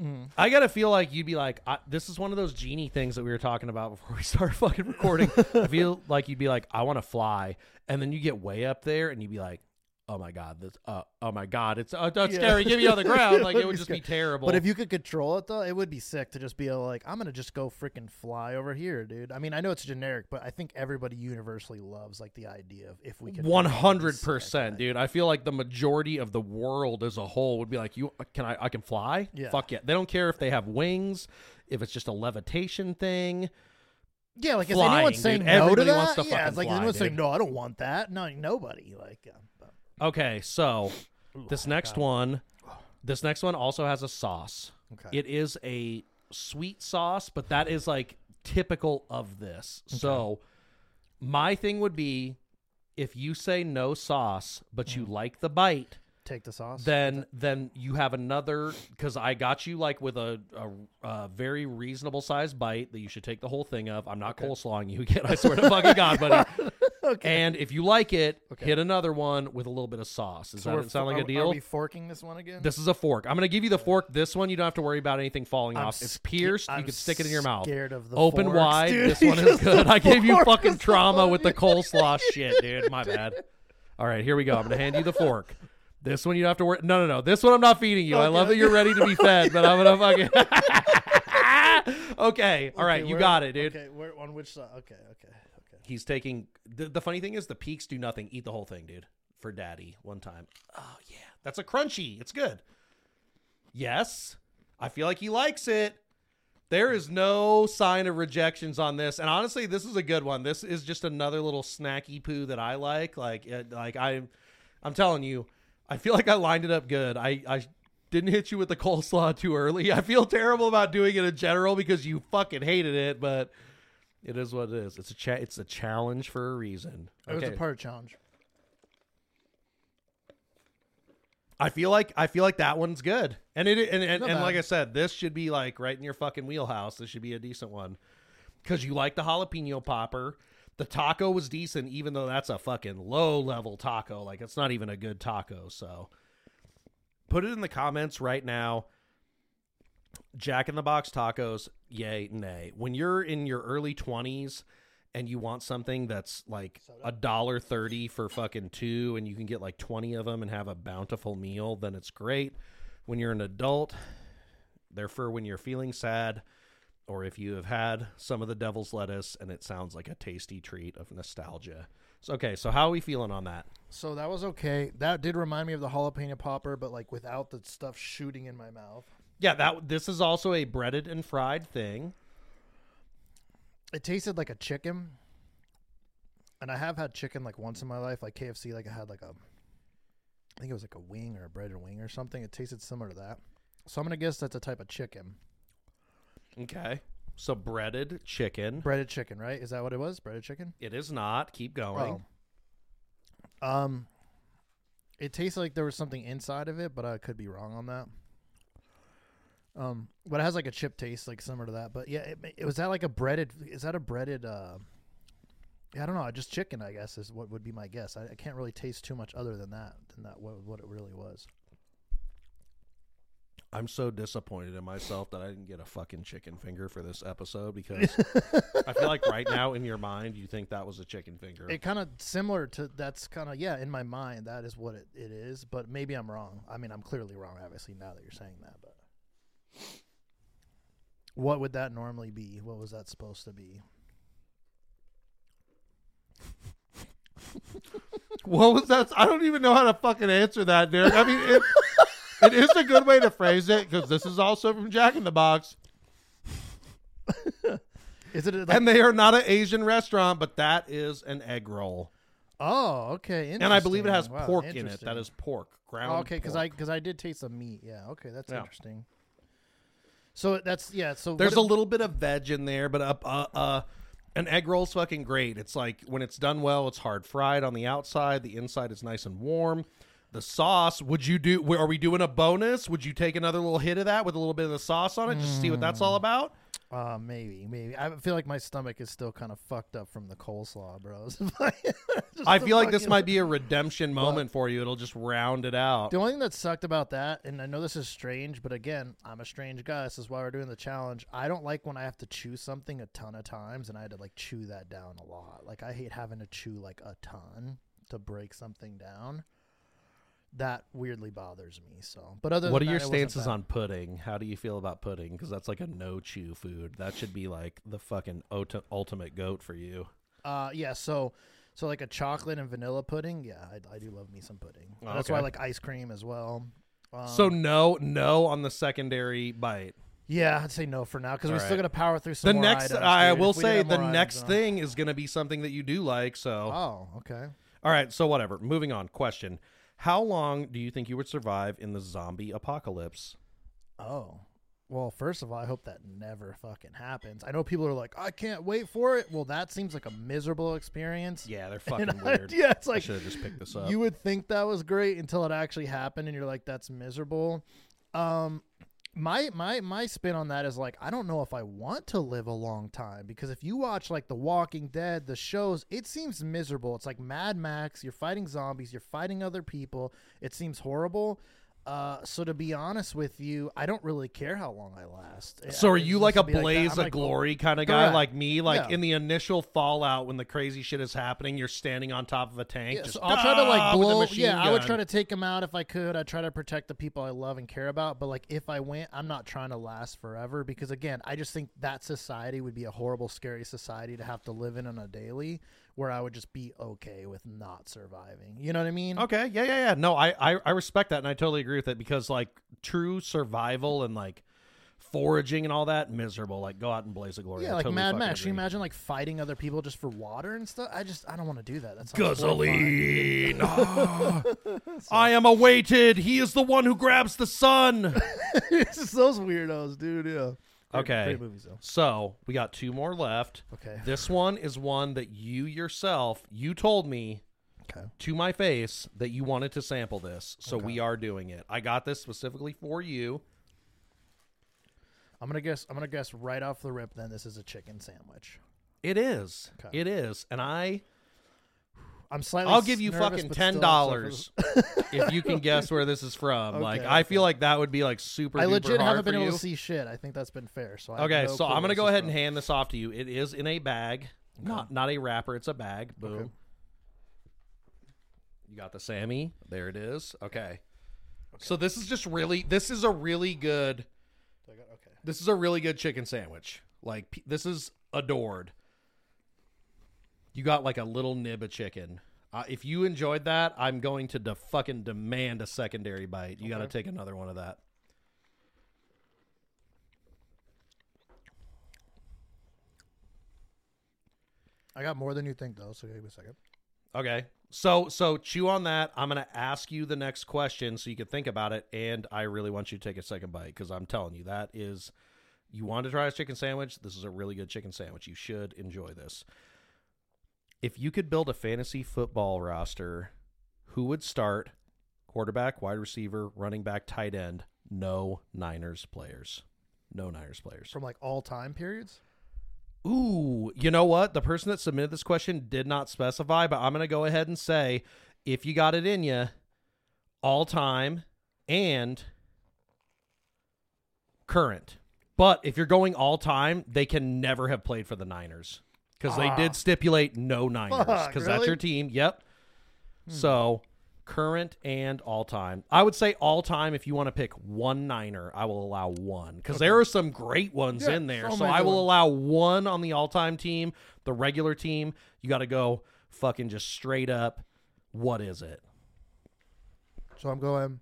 mm. I gotta feel like you'd be like, I, this is one of those genie things that we were talking about before *laughs* we started fucking recording. *laughs* I feel like you'd be like, I want to fly, and then you get way up there, and you'd be like, oh my god, this, uh, oh my god, it's uh, that's Yeah. scary. Give me on the ground. *laughs* Like it It'd just be terrible. But if you could control it though, it would be sick to just be like, I'm gonna just go freaking fly over here, dude. I mean, I know it's generic, but I think everybody universally loves like the idea of if we could. One fly, it'd be hundred percent, dude. I feel like the majority of the world as a whole would be like, "You can I? I can fly? Yeah. Fuck yeah!" They don't care if they have wings, if it's just a levitation thing. Yeah, like Flying, is anyone dude. saying no Everybody to that? wants to yeah, it's like fly, anyone saying no? I don't want that. No, nobody. Like, um, Okay, so this next one, this next one also has a sauce. Okay. It is a sweet sauce, but that is like typical of this. So my thing would be if you say no sauce, but Mm. you like the bite, Take the sauce. then then you have another because I got you like with a, a, a very reasonable sized bite that you should take the whole thing of. I'm not coleslawing you again. I swear to fucking god, buddy. *laughs* And if you like it, Okay. hit another one with a little bit of sauce. Does So that sound like are- a Are we forking this one again? This is a fork. I'm gonna give you the fork. This one you don't have to worry about anything falling I'm off. It's pierced. I'm you can stick it in your mouth. Scared of the Open forks, wide. dude. This *laughs* one is good. I gave you fucking trauma with the coleslaw *laughs* shit, dude. My bad. All right, here we go. I'm gonna hand you the fork. This one you don't have to worry. No, no, no. This one I'm not feeding you. I love that you're ready to be fed, but I'm gonna fucking. *laughs* okay. All right, Okay, you got it, dude. Okay, where, on which side? Okay, okay, okay. He's taking. The, the funny thing is, the peaks do nothing. Eat the whole thing, dude. For daddy, one time. Oh yeah, that's a crunchy. It's good. Yes, I feel like he likes it. There is no sign of rejections on this, and honestly, this is a good one. This is just another little snacky poo that I like. Like, it, like I, I'm telling you, I feel like I lined it up good. I, I didn't hit you with the coleslaw too early. *laughs* I feel terrible about doing it in general because you fucking hated it, but it is what it is. It's a cha- it's a challenge for a reason. It was a part of challenge. I feel like I feel like that one's good, and it and and, Not and bad. like I said, this should be like right in your fucking wheelhouse. This should be a decent one because you like the jalapeno popper. The taco was decent, even though that's a fucking low level taco. Like it's not even a good taco. So put it in the comments right now. Jack in the Box tacos, yay, nay. When you're in your early twenties and you want something that's like a dollar thirty for fucking two, and you can get like twenty of them and have a bountiful meal, then it's great. When you're an adult, they're for when you're feeling sad, or if you have had some of the devil's lettuce and it sounds like a tasty treat of nostalgia. So okay, so how are we feeling on that? So that was okay. That did remind me of the jalapeno popper, but like without the stuff shooting in my mouth. Yeah, that this is also a breaded and fried thing. It tasted like a chicken. And I have had chicken like once in my life, like KFC. Like I had like a, I think it was like a wing or a breaded wing or something. It tasted similar to that. So I'm gonna guess that's a type of chicken, Okay. So breaded chicken. breaded chicken, right? Is that what it was? Breaded chicken. It is not. Keep going. Oh. Um, it tastes like there was something inside of it, but I could be wrong on that. Um, but it has like a chip taste, like similar to that. But yeah, it, it was that like a breaded. Is that a breaded? uh yeah, I don't know. Just chicken, I guess, is what would be my guess. I, I can't really taste too much other than that, than that what, what it really was. I'm so disappointed in myself that I didn't get a fucking chicken finger for this episode because *laughs* I feel like right now in your mind you think that was a chicken finger. It kind of similar to that's kind of yeah in my mind that is what it, it is, but maybe I'm wrong. I mean, I'm clearly wrong, obviously now that you're saying that. But what would that normally be? What was that supposed to be? what was that? I don't even know how to fucking answer that, Derek. I mean, it, it is a good way to phrase it because this is also from Jack in the Box, *laughs* Is it like, and they are not an Asian restaurant, but that is an egg roll, oh okay, and I believe it has. Wow, pork in it. That is pork, ground. Oh, okay because. I because I did taste some meat. Yeah, okay, that's Yeah. interesting. So that's yeah. So There's a little bit of veg in there, but uh, uh, uh, an egg roll's fucking great. It's like when it's done well, it's hard fried on the outside. The inside is nice and warm. The sauce, would you do? Are we doing a bonus? Would you take another little hit of that with a little bit of the sauce on it, just to see what that's all about? Uh, maybe, maybe. I feel like my stomach is still kind of fucked up from the coleslaw, bros. *laughs* I feel like this might be a redemption moment for you. It'll just round it out. The only thing that sucked about that, and I know this is strange, but again, I'm a strange guy. This is why we're doing the challenge. I don't like when I have to chew something a ton of times, and I had to like chew that down a lot. Like I hate having to chew like a ton to break something down. That weirdly bothers me. So, but other What are than your that, stances on pudding? How do you feel about pudding? Because that's like a no chew food. That should be like the fucking ulti- ultimate goat for you. Uh, yeah. So, so like a chocolate and vanilla pudding. Yeah, I, I do love me some pudding. Oh, That's why I like ice cream as well. Um, so no, no on the secondary bite. yeah, I'd say no for now because we still right. got to power through some the next items, i will If we did say the more items, next uh, thing is going to be something that you do like so Oh, okay. all right so whatever moving on question how long do you think you would survive in the zombie apocalypse Oh, Well, first of all, I hope that never fucking happens. I know people are like, I can't wait for it. Well, that seems like a miserable experience. Yeah, they're *laughs* And fucking I- weird. *laughs* yeah, it's I like should have just picked this up. you would think that was great until it actually happened, and you're like, that's miserable. Um, my my my spin on that is like, I don't know if I want to live a long time because if you watch like The Walking Dead, the shows, it seems miserable. It's like Mad Max. You're fighting zombies. You're fighting other people. It seems horrible. Uh, so to be honest with you, I don't really care how long I last. So are you like a blaze I'm of like, glory kind of guy Correct. like me? Like Yeah. in the initial fallout when the crazy shit is happening, you're standing on top of a tank. Yeah, just so I'll try to like blow. machine Yeah, I would try to take him out if I could. I'd try to protect the people I love and care about. But like, if I went, I'm not trying to last forever because again, I just think that society would be a horrible, scary society to have to live in on a daily, where I would just be okay with not surviving. You know what I mean? Okay, yeah, yeah, yeah. No, I, I, I respect that, and I totally agree with it because like true survival and like foraging and all that miserable. Like go out and blaze a glory. Yeah, I like totally Mad Max. Can you imagine like fighting other people just for water and stuff? I just I don't want to do that. That's. Gasoline. *laughs* Ah. *laughs* I am awaited. He is the one who grabs the sun. it's just those weirdos, dude. Yeah. Okay. Great movies though. so we got two more left. Okay. This one is one that you yourself you told me Okay. to my face that you wanted to sample this. So Okay. we are doing it. I got this specifically for you. I'm gonna guess. I'm gonna guess right off the rip. Then this is a chicken sandwich. It is. Okay. It is. And I I'm slightly. I'll give you nervous, fucking ten dollars *laughs* *laughs* if you can guess where this is from. like Okay, I feel like that would be like super. I legit haven't been for able you. to see shit. I think that's been fair. So I okay, no so I'm gonna go ahead from. and hand this off to you. It is in a bag, not not a wrapper. It's a bag. Boom. Okay. You got the Sammy. There it is. Okay. So this is just really. This is a really good. Okay. This is a really good chicken sandwich. Like this is adored. You got like a little nib of chicken. Uh, if you enjoyed that, I'm going to de- fucking demand a secondary bite. You got to take another one of that. I got more than you think though. So give me a second. Okay. So so chew on that. I'm gonna ask you the next question so you can think about it, and I really want you to take a second bite because I'm telling you that is you want to try a chicken sandwich. This is a really good chicken sandwich. You should enjoy this. If you could build a fantasy football roster, who would start quarterback, wide receiver, running back, tight end? No Niners players. No Niners players. From like all time periods. Ooh, you know what? The person that submitted this question did not specify, but I'm going to go ahead and say if you got it in you, all time and current. But if you're going all time, they can never have played for the Niners because they Ah. did stipulate no Niners because that's your team. Yep. So current and all time. I would say all time if you want to pick one Niner, I will allow one because there are some great ones Yeah, in there. so So I will ones. allow one on the all time team. The regular team, you got to go fucking just straight up. What is it? So I'm going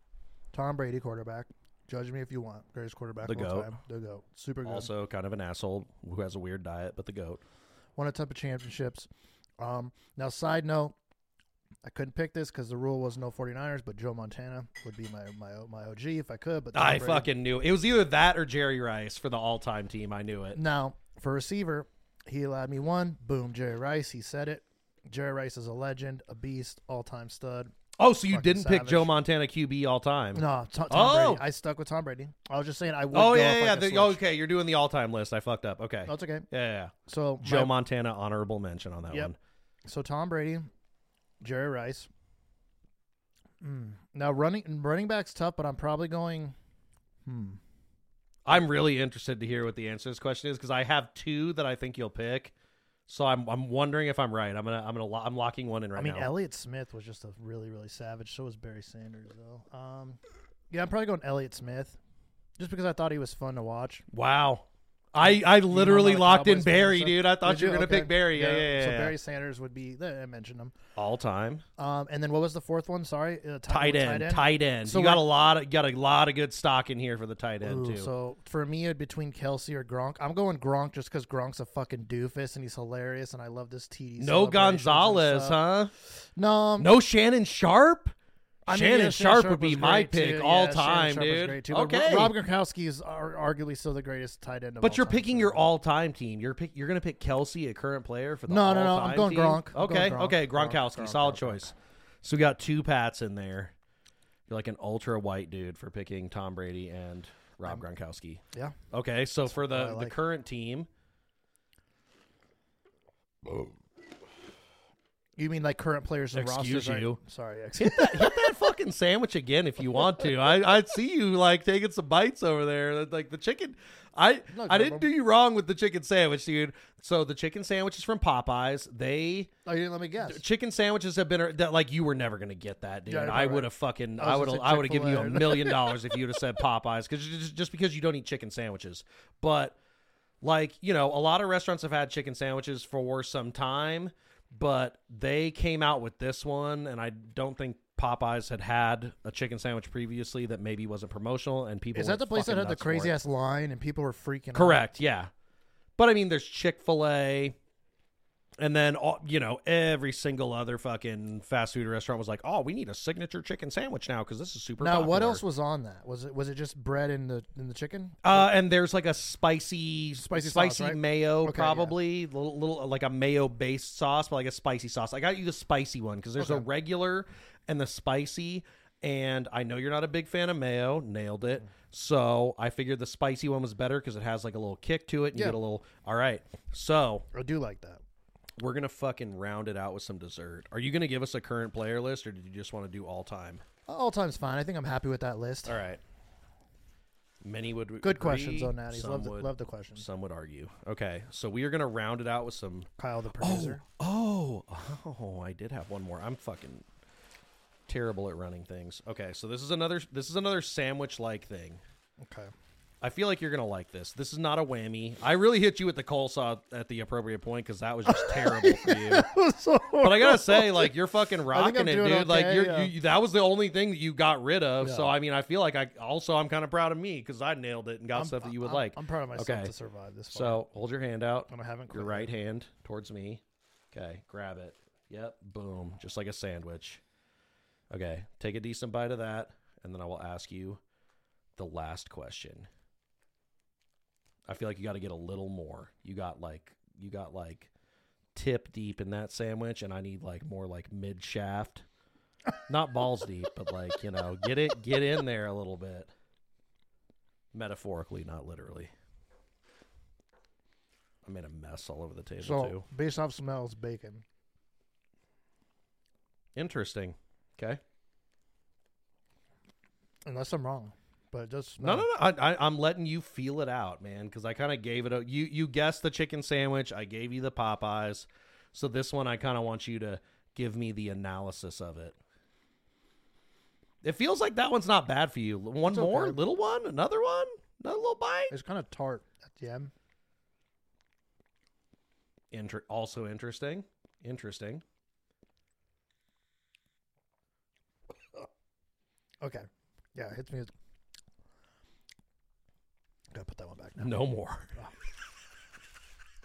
Tom Brady quarterback. Judge me if you want. Greatest quarterback The of all GOAT. time. The goat. Super good. Also, kind of an asshole who has a weird diet, but the goat. Won a ton of championships. Um, now, side note, I couldn't pick this because the rule was no 49ers, but Joe Montana would be my my my OG if I could. But I Brady- fucking knew it was either that or Jerry Rice for the all time team. I knew it. Now, for receiver, he allowed me one. Boom, Jerry Rice. He said it. Jerry Rice is a legend, a beast, all time stud. Oh, so you Fucking didn't pick savage. Joe Montana QB all time? No, Tom, Tom Oh. Brady. I stuck with Tom Brady. I was just saying I would. Oh go yeah, yeah. Yeah. could The- switch. okay, you're doing the all time list. I fucked up. Okay. That's okay. Yeah, yeah, yeah. So Joe my- Montana honorable mention on that Yep. one. So Tom Brady, Jerry Rice. Mm. Now running running back's tough, but I'm probably going. Hmm. I'm really interested to hear what the answer to this question is because I have two that I think you'll pick. So I'm I'm wondering if I'm right. I'm gonna I'm gonna lo- I'm locking one in right now. I mean, now. Emmitt Smith was just a really really savage. So was Barry Sanders though. Um, yeah, I'm probably going Emmitt Smith, just because I thought he was fun to watch. wow. I I literally locked in Barry, dude. I thought you were gonna pick Barry. Yeah, yeah, yeah. So yeah. Barry Sanders would be. I mentioned him. all time Um, and then what was the fourth one? Sorry, uh, tight with end, tight end. So you got a lot of got a lot of good stock in here for the tight end Ooh, too. so for me, between Kelce or Gronk. I'm going Gronk just because Gronk's a fucking doofus and he's hilarious, and I love this TD. no Gonzalez, huh? No, um, No Shannon Sharpe. I mean, Shannon yeah, Sharpe would be my pick too. all Yeah, time, Sharpe dude. great, too. Okay. Rob Gronkowski is arguably still the greatest tight end. Of But all you're time, picking so- your all-time team. You're pick, you're going to pick Kelce, a current player for the No, no, no, I'm all-time going team? Gronk. I'm Okay, going Gronk. okay, Gronk, Gronkowski, Gronk, solid Gronk, choice. So we got two Pats in there. You're like an ultra white dude for picking Tom Brady and Rob Gronkowski. Yeah. Okay, so for what I the the current team, You mean like current players and Excuse rosters? right? you. Sorry. *laughs* ex- hit that fucking sandwich again if you want to. I I see you like taking some bites over there. Like the chicken. I No I didn't do you wrong with the chicken sandwich, dude. So the chicken sandwich is from Popeyes. They oh, you didn't let me guess. chicken sandwiches have been that like you were never gonna get that, dude. Yeah, I would have fucking I would have I would have given you a million *laughs* dollars if you'd have said Popeyes because just, just because you don't eat chicken sandwiches, but like you know a lot of restaurants have had chicken sandwiches for some time, but they came out with this one, and I don't think. Popeyes had had a chicken sandwich previously that maybe wasn't promotional, and people Is that the place that had the crazy ass line and people were freaking out? Correct. Yeah. But I mean, there's Chick fil A. And then, all, you know, every single other fucking fast food restaurant was like, "Oh, we need a signature chicken sandwich now because this is super." Now, what else was on that? Was it was it just bread in the in the chicken? Uh, and there's like a spicy, Spicy spicy, sauce, right? mayo, Okay, probably little, little like a mayo based sauce, but like a spicy sauce. I got you the spicy one because there's a regular and the spicy. And I know you're not a big fan of mayo. Nailed it. So I figured the spicy one was better because it has like a little kick to it. And Yeah. You get a little. All right. So I do like that. We're gonna fucking round it out with some dessert. Are you gonna give us a current player list, or did you just want to do all time? All time's fine. I think I'm happy with that list. All right. Many would Good agree, questions on that. some Love the, would, love the questions. Some would argue. Okay, so we are gonna round it out with some. Kyle, the oh, producer. Oh, *laughs* oh, I did have one more. I'm fucking terrible at running things. Okay, so this is another. This is another sandwich-like thing. Okay. I feel like you're gonna like this. This is not a whammy. I really hit you with the coleslaw at the appropriate point because that was just *laughs* terrible for you. But I gotta say, like you're fucking rocking it, dude. like you're, yeah. you, that was the only thing that you got rid of. So I mean, I feel like I also I'm kind of proud of me because I nailed it and got I'm- stuff that you would I'm- like. I'm proud of myself Okay. to survive this. far. so hold your hand out, and I haven't your right hand towards me. Okay, grab it. Yep, boom, just like a sandwich. Okay, take a decent bite of that, and then I will ask you the last question. I feel like you got to get a little more. You got like you got like tip deep in that sandwich, and I need like more like mid shaft, not balls deep, but like you know, get it get in there a little bit. Metaphorically, not literally. I made a mess all over the table So too. based off smells, bacon. Interesting. Okay. Unless I'm wrong, but it does No, no, no. I, I, I'm letting you feel it out, man, because I kind of gave it a. You you guessed the chicken sandwich. I gave you the Popeyes. So this one, I kind of want you to give me the analysis of it. It feels like that one's not bad for you. One It's more, okay. little one, another one, another little bite. It's kind of tart at the end. Inter- also interesting. Interesting. Okay. Yeah, it hits me. As... Gotta put that one back now. No more. *laughs*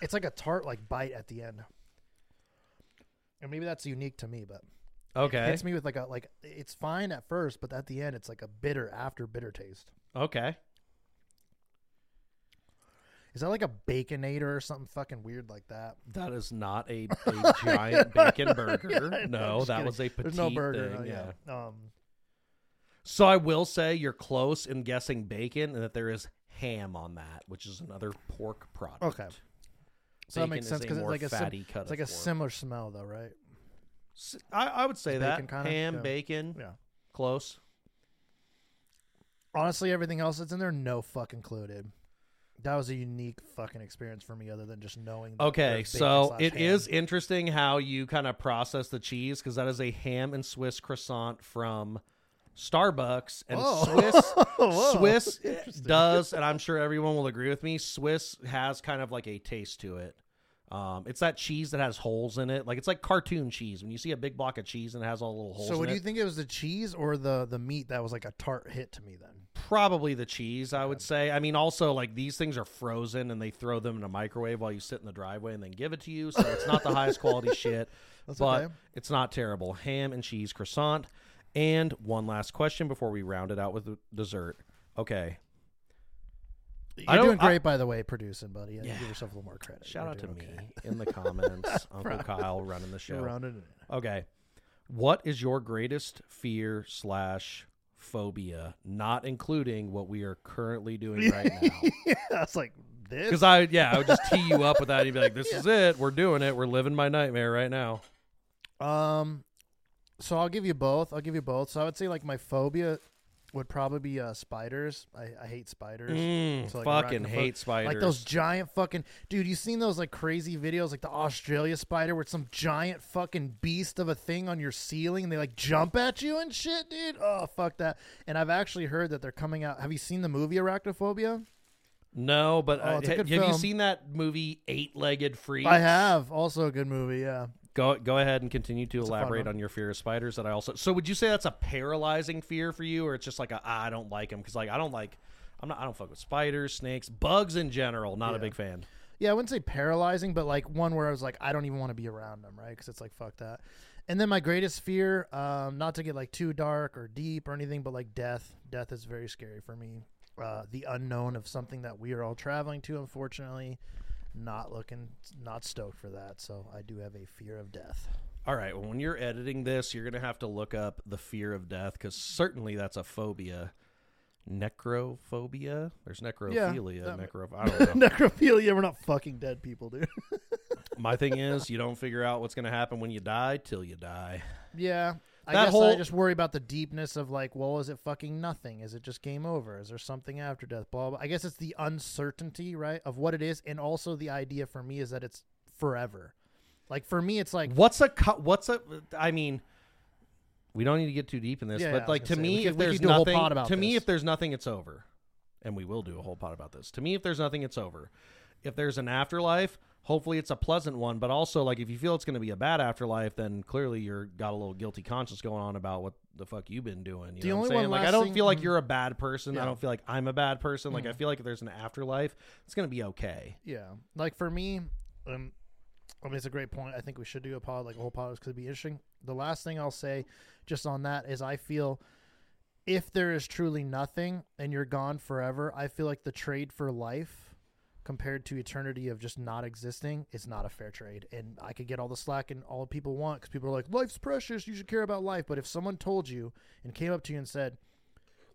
It's like a tart like bite at the end. And maybe that's unique to me, but it Okay. hits me with like a like it's fine at first, but at the end it's like a bitter after bitter taste. Okay. Is that like a baconator or something fucking weird like that? That is not a, *laughs* a giant bacon burger. Yeah, I know, I'm no, just that kidding. was a petite There's no burger. thing. no, yeah. Um, So I will say you're close in guessing bacon, and that there is ham on that, which is another pork product. Okay. So that makes sense because it's like a sim- fatty cut. it's like a pork. similar smell though, right? S- I, I would say Is that bacon kinda? ham, Yeah. bacon, Yeah. close. Honestly, everything else that's in there, no fucking clue, dude. That was a unique fucking experience for me, other than just knowing. that Okay, there's bacon so slash it ham. is interesting how you kind of process the cheese because that is a ham and Swiss croissant from Starbucks, and *laughs* Whoa. Swiss Whoa, Swiss does, and I'm sure everyone will agree with me. Swiss has kind of like a taste to it. Um, it's that cheese that has holes in it, like it's like cartoon cheese. When you see a big block of cheese and it has all the little holes. So, would it, you think it was the cheese or the the meat that was like a tart hit to me? Then Probably the cheese, I would say. I mean, also like these things are frozen and they throw them in a microwave while you sit in the driveway and then give it to you. So it's not the highest quality *laughs* shit, That's but okay. it's not terrible. Ham and cheese croissant. And one last question before we round it out with the dessert. Okay. You're I doing I- great, by the way, producing, buddy. Yeah. Give yourself a little more credit. Shout You're out to doing me in the comments. *laughs* Uncle Kyle running the show. rounding it in. Okay. What is your greatest fear slash phobia, not including what we are currently doing *laughs* right now? yeah, it's like this. Because I, yeah, I would just tee you up with that. You'd be like, "This *laughs* is it. We're doing it. We're living my nightmare right now." Um, so I'll give you both. I'll give you both. So I would say like my phobia would probably be uh, spiders. I, I hate spiders. Mm, So, like, fucking hate spiders. Like those giant fucking dude, you seen those like crazy videos like the Australia spider where it's some giant fucking beast of a thing on your ceiling and they like jump at you and shit, dude. Oh fuck that. And I've actually heard that they're coming out. Have you seen the movie Arachnophobia? No, but Oh, uh, it's a ha- good have you seen that movie Eight Legged Freaks? I have. Also a good movie, yeah. Go go ahead and continue to It's elaborate on your fear of spiders. That I also. So would you say that's a paralyzing fear for you, or it's just like a, "Ah, I don't like them because like I don't like. I'm not. I don't fuck with spiders, snakes, bugs in general. Not a big fan. Yeah, I wouldn't say paralyzing, but like one where I was like, I don't even want to be around them, right? Because it's like fuck that. And then my greatest fear, um, not to get like too dark or deep or anything, but like death. Death is very scary for me. Uh, the unknown of something that we are all traveling to, unfortunately, not looking, not stoked for that. So I do have a fear of death. All right. Well, when you're editing this, you're gonna have to look up the fear of death because certainly that's a phobia. Necrophobia. There's necrophilia. that- necro. I don't know. *laughs* Necrophilia, we're not fucking dead people, dude. My thing *laughs* is, you don't figure out what's gonna happen when you die till you die. Yeah. I That guess whole- I just worry about the deepness of like, well, is it fucking nothing? Is it just game over? Is there something after death? Blah, blah. I guess it's the uncertainty, right, of what it is, and also the idea for me is that it's forever. Like for me, it's like What's a what's a? I mean, we don't need to get too deep in this, Yeah, yeah, but was like to say, me, could- if there's could a whole nothing, to me, if there's nothing, it's over, and we will do a whole pot about this. To me, if there's nothing, it's over. If there's an afterlife, hopefully it's a pleasant one. But also, like if you feel it's going to be a bad afterlife, then clearly you're got a little guilty conscience going on about what the fuck you've been doing. You The know only what I'm saying? one Like I don't thing- feel like mhm. you're a bad person. I Yeah. don't feel like I'm a bad person. Like I Mhm. feel like if there's an afterlife, it's going to be okay. Yeah, like for me, um, I mean, it's a great point. I think we should do a pod, like a whole pod, could be interesting. The last thing I'll say, just on that, is I feel if there is truly nothing and you're gone forever, I feel like the trade for life compared to eternity of just not existing is not a fair trade. And I could get all the slack and all people want because people are like, life's precious. You should care about life. But if someone told you and came up to you and said,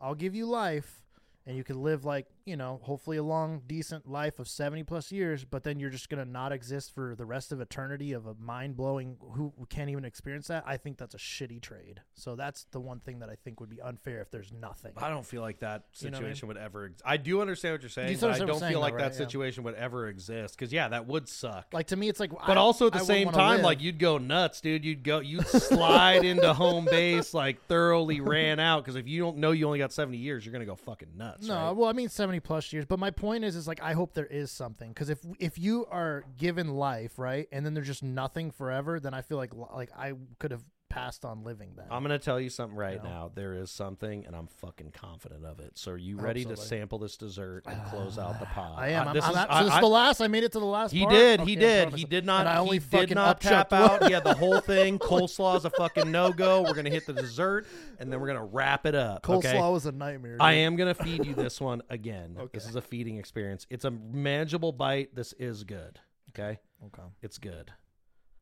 I'll give you life and you can live like you know hopefully a long decent life of 70 plus years but then you're just going to not exist for the rest of eternity of a mind-blowing who can't even experience that i think that's a shitty trade so that's the one thing that i think would be unfair if there's nothing I don't feel like that You know I mean? situation would ever. Ex- I do understand what you're saying, You but I don't feel saying, like though, that right? Yeah. situation would ever exist. Because yeah, that would suck. like to me it's like but I- also at the I same time, live. like you'd go nuts, dude. You'd go, you'd slide into home base like thoroughly ran out. Because if you don't know you only got 70 years, you're gonna go fucking nuts. no right? well i mean 70 plus years but my point is is like i hope there is something because if if you are given life right and then there's just nothing forever then i feel like like i could have passed on living then I'm gonna tell you something right You know? now. There is something, and I'm fucking confident of it. So are you ready so, to sample this dessert and close out the *sighs* pod? I am. Uh, I'm, this I'm is- so I- this I- is the last. I made it to the last. He part? did. Okay, he I'm did. He did not. And I only he fucking did not tap out. Yeah, the whole *laughs* thing. Coleslaw is a fucking no go. We're gonna hit the dessert, and then we're gonna wrap it up. Coleslaw okay? was a nightmare. I am gonna feed you this one again. *laughs* Okay. This is a feeding experience. It's a manageable bite. This is good. Okay, Okay. it's good.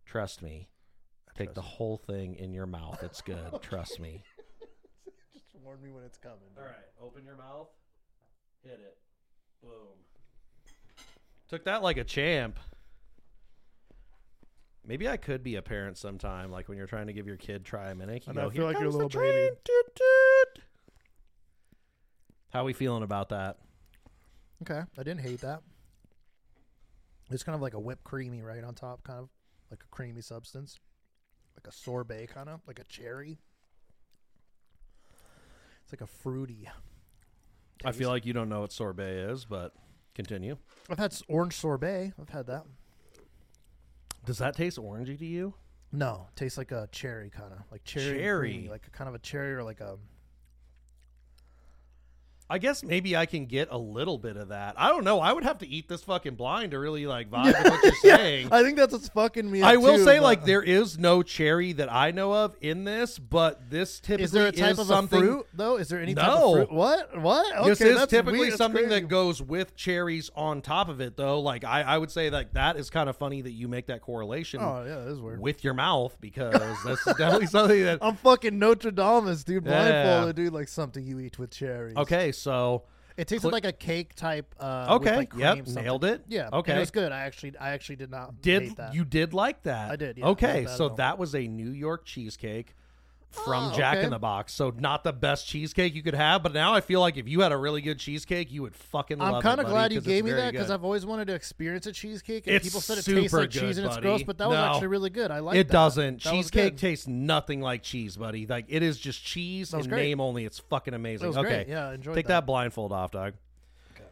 Trust me. Take trust the whole thing in your mouth. It's good. *laughs* Trust me. *laughs* Just warn me when it's coming. All right, open your mouth. Hit it. Boom. Took that like a champ. Maybe I could be a parent sometime, like when you're trying to give your kid Triaminic. You And go, I feel like you're a comes the little baby." train. Toot, toot." How we feeling about that? Okay. I didn't hate that. It's kind of like a whipped creamy right on top, kind of like a creamy substance, like a sorbet, kind of like a cherry. It's like a fruity. I feel like you don't know what sorbet is, but continue. I've had orange sorbet. I've had that. Does that taste orangey to you? No, tastes like a cherry, kind of like cherry, Cherry. like a kind of a cherry or like a I guess maybe I can get a little bit of that. I don't know. I would have to eat this fucking blind to really like vibe with what you're *laughs* saying. I think that's what's fucking me. I up, will too, say, but- like, there is no cherry that I know of in this, but this typically Is there a type of a something. fruit though? Is there any type No. of fruit? What? What? Okay, this is that's typically weird. Something that goes with cherries on top of it, though. Like, I, I would say like that is kind of funny that you make that correlation Oh yeah, that is weird. with your mouth because that's definitely something that. *laughs* I'm fucking Notre Dame, dude. Yeah. Blindfolded, dude. Like something you eat with cherries. Okay, so It tasted Cl- like a cake type. Uh, okay, like, yep, something. nailed it. Yeah. okay, it was good. I actually, I actually did not did you did like that? I did, yeah, okay, so that was a New York cheesecake from Oh, Jack okay. in the Box. So not the best cheesecake you could have, but now I feel like if you had a really good cheesecake, you would fucking love it. I'm kind of glad you gave me that because. I've always wanted to experience a cheesecake. And It's people said it super tastes like good, cheese and it's buddy. gross, but that was No. actually really good. I like it that. doesn't. That Cheesecake tastes nothing like cheese, buddy. Like it is just cheese That was in great. name only. It's fucking amazing. That was okay, great. Yeah, I enjoyed take that. blindfold off, dog. Okay.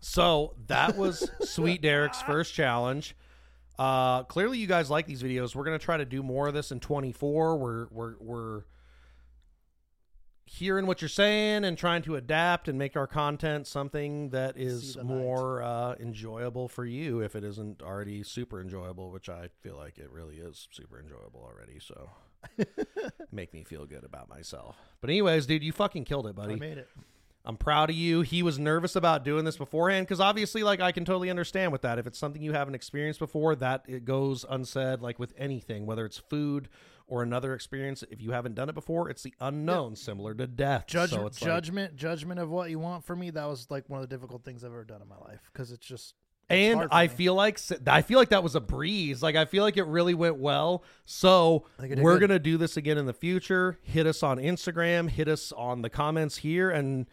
So that was *laughs* Sweet Derek's first challenge. Uh, clearly, you guys like these videos. We're gonna try to do more of this in 24. We're we're we're hearing what you're saying and trying to adapt and make our content something that is more uh, enjoyable for you if it isn't already super enjoyable, which I feel like it really is super enjoyable already. So *laughs* make me feel good about myself. But anyways, dude, you fucking killed it, buddy. I made it. I'm proud of you. He was nervous about doing this beforehand because obviously, like, I can totally understand with that. If it's something you haven't experienced before, that it goes unsaid. Like with anything, whether it's food or another experience, if you haven't done it before, it's the unknown, similar to death. Judge, so it's like- judgment, judgment of what you want from me. That was like one of the difficult things I've ever done in my life because it's just. and I me. feel like I feel like that was a breeze. Like I feel like it really went well. So I think it did we're good. gonna do this again in the future. Hit us on Instagram. Hit us on the comments here, and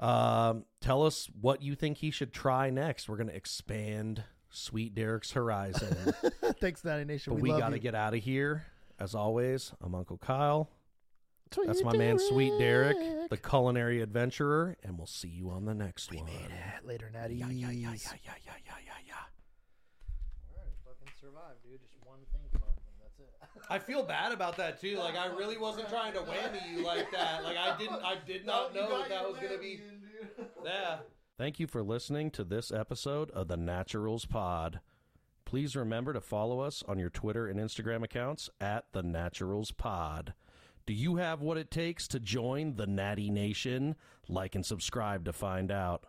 um, tell us what you think he should try next. We're going to expand Sweet Derek's horizon. *laughs* Thanks, Natty Nation. But we, we got to get out of here. As always, I'm Uncle Kyle. Sweet That's my Derek. man, Sweet Derek, the culinary adventurer, and we'll see you on the next we one. Made it. Later, Natty. Yeah, yeah, yeah, yeah, yeah, yeah, yeah, yeah. All right, fucking survive, dude. Just one thing. That's it. *laughs* I feel bad about that too. Like I really wasn't trying to whammy you like that. Like I didn't. I did not know that that was gonna be. Yeah. Thank you for listening to this episode of the Naturals Pod. Please remember to follow us on your Twitter and Instagram accounts at the Naturals Pod. Do you have what it takes to join the Natty Nation? Like and subscribe to find out.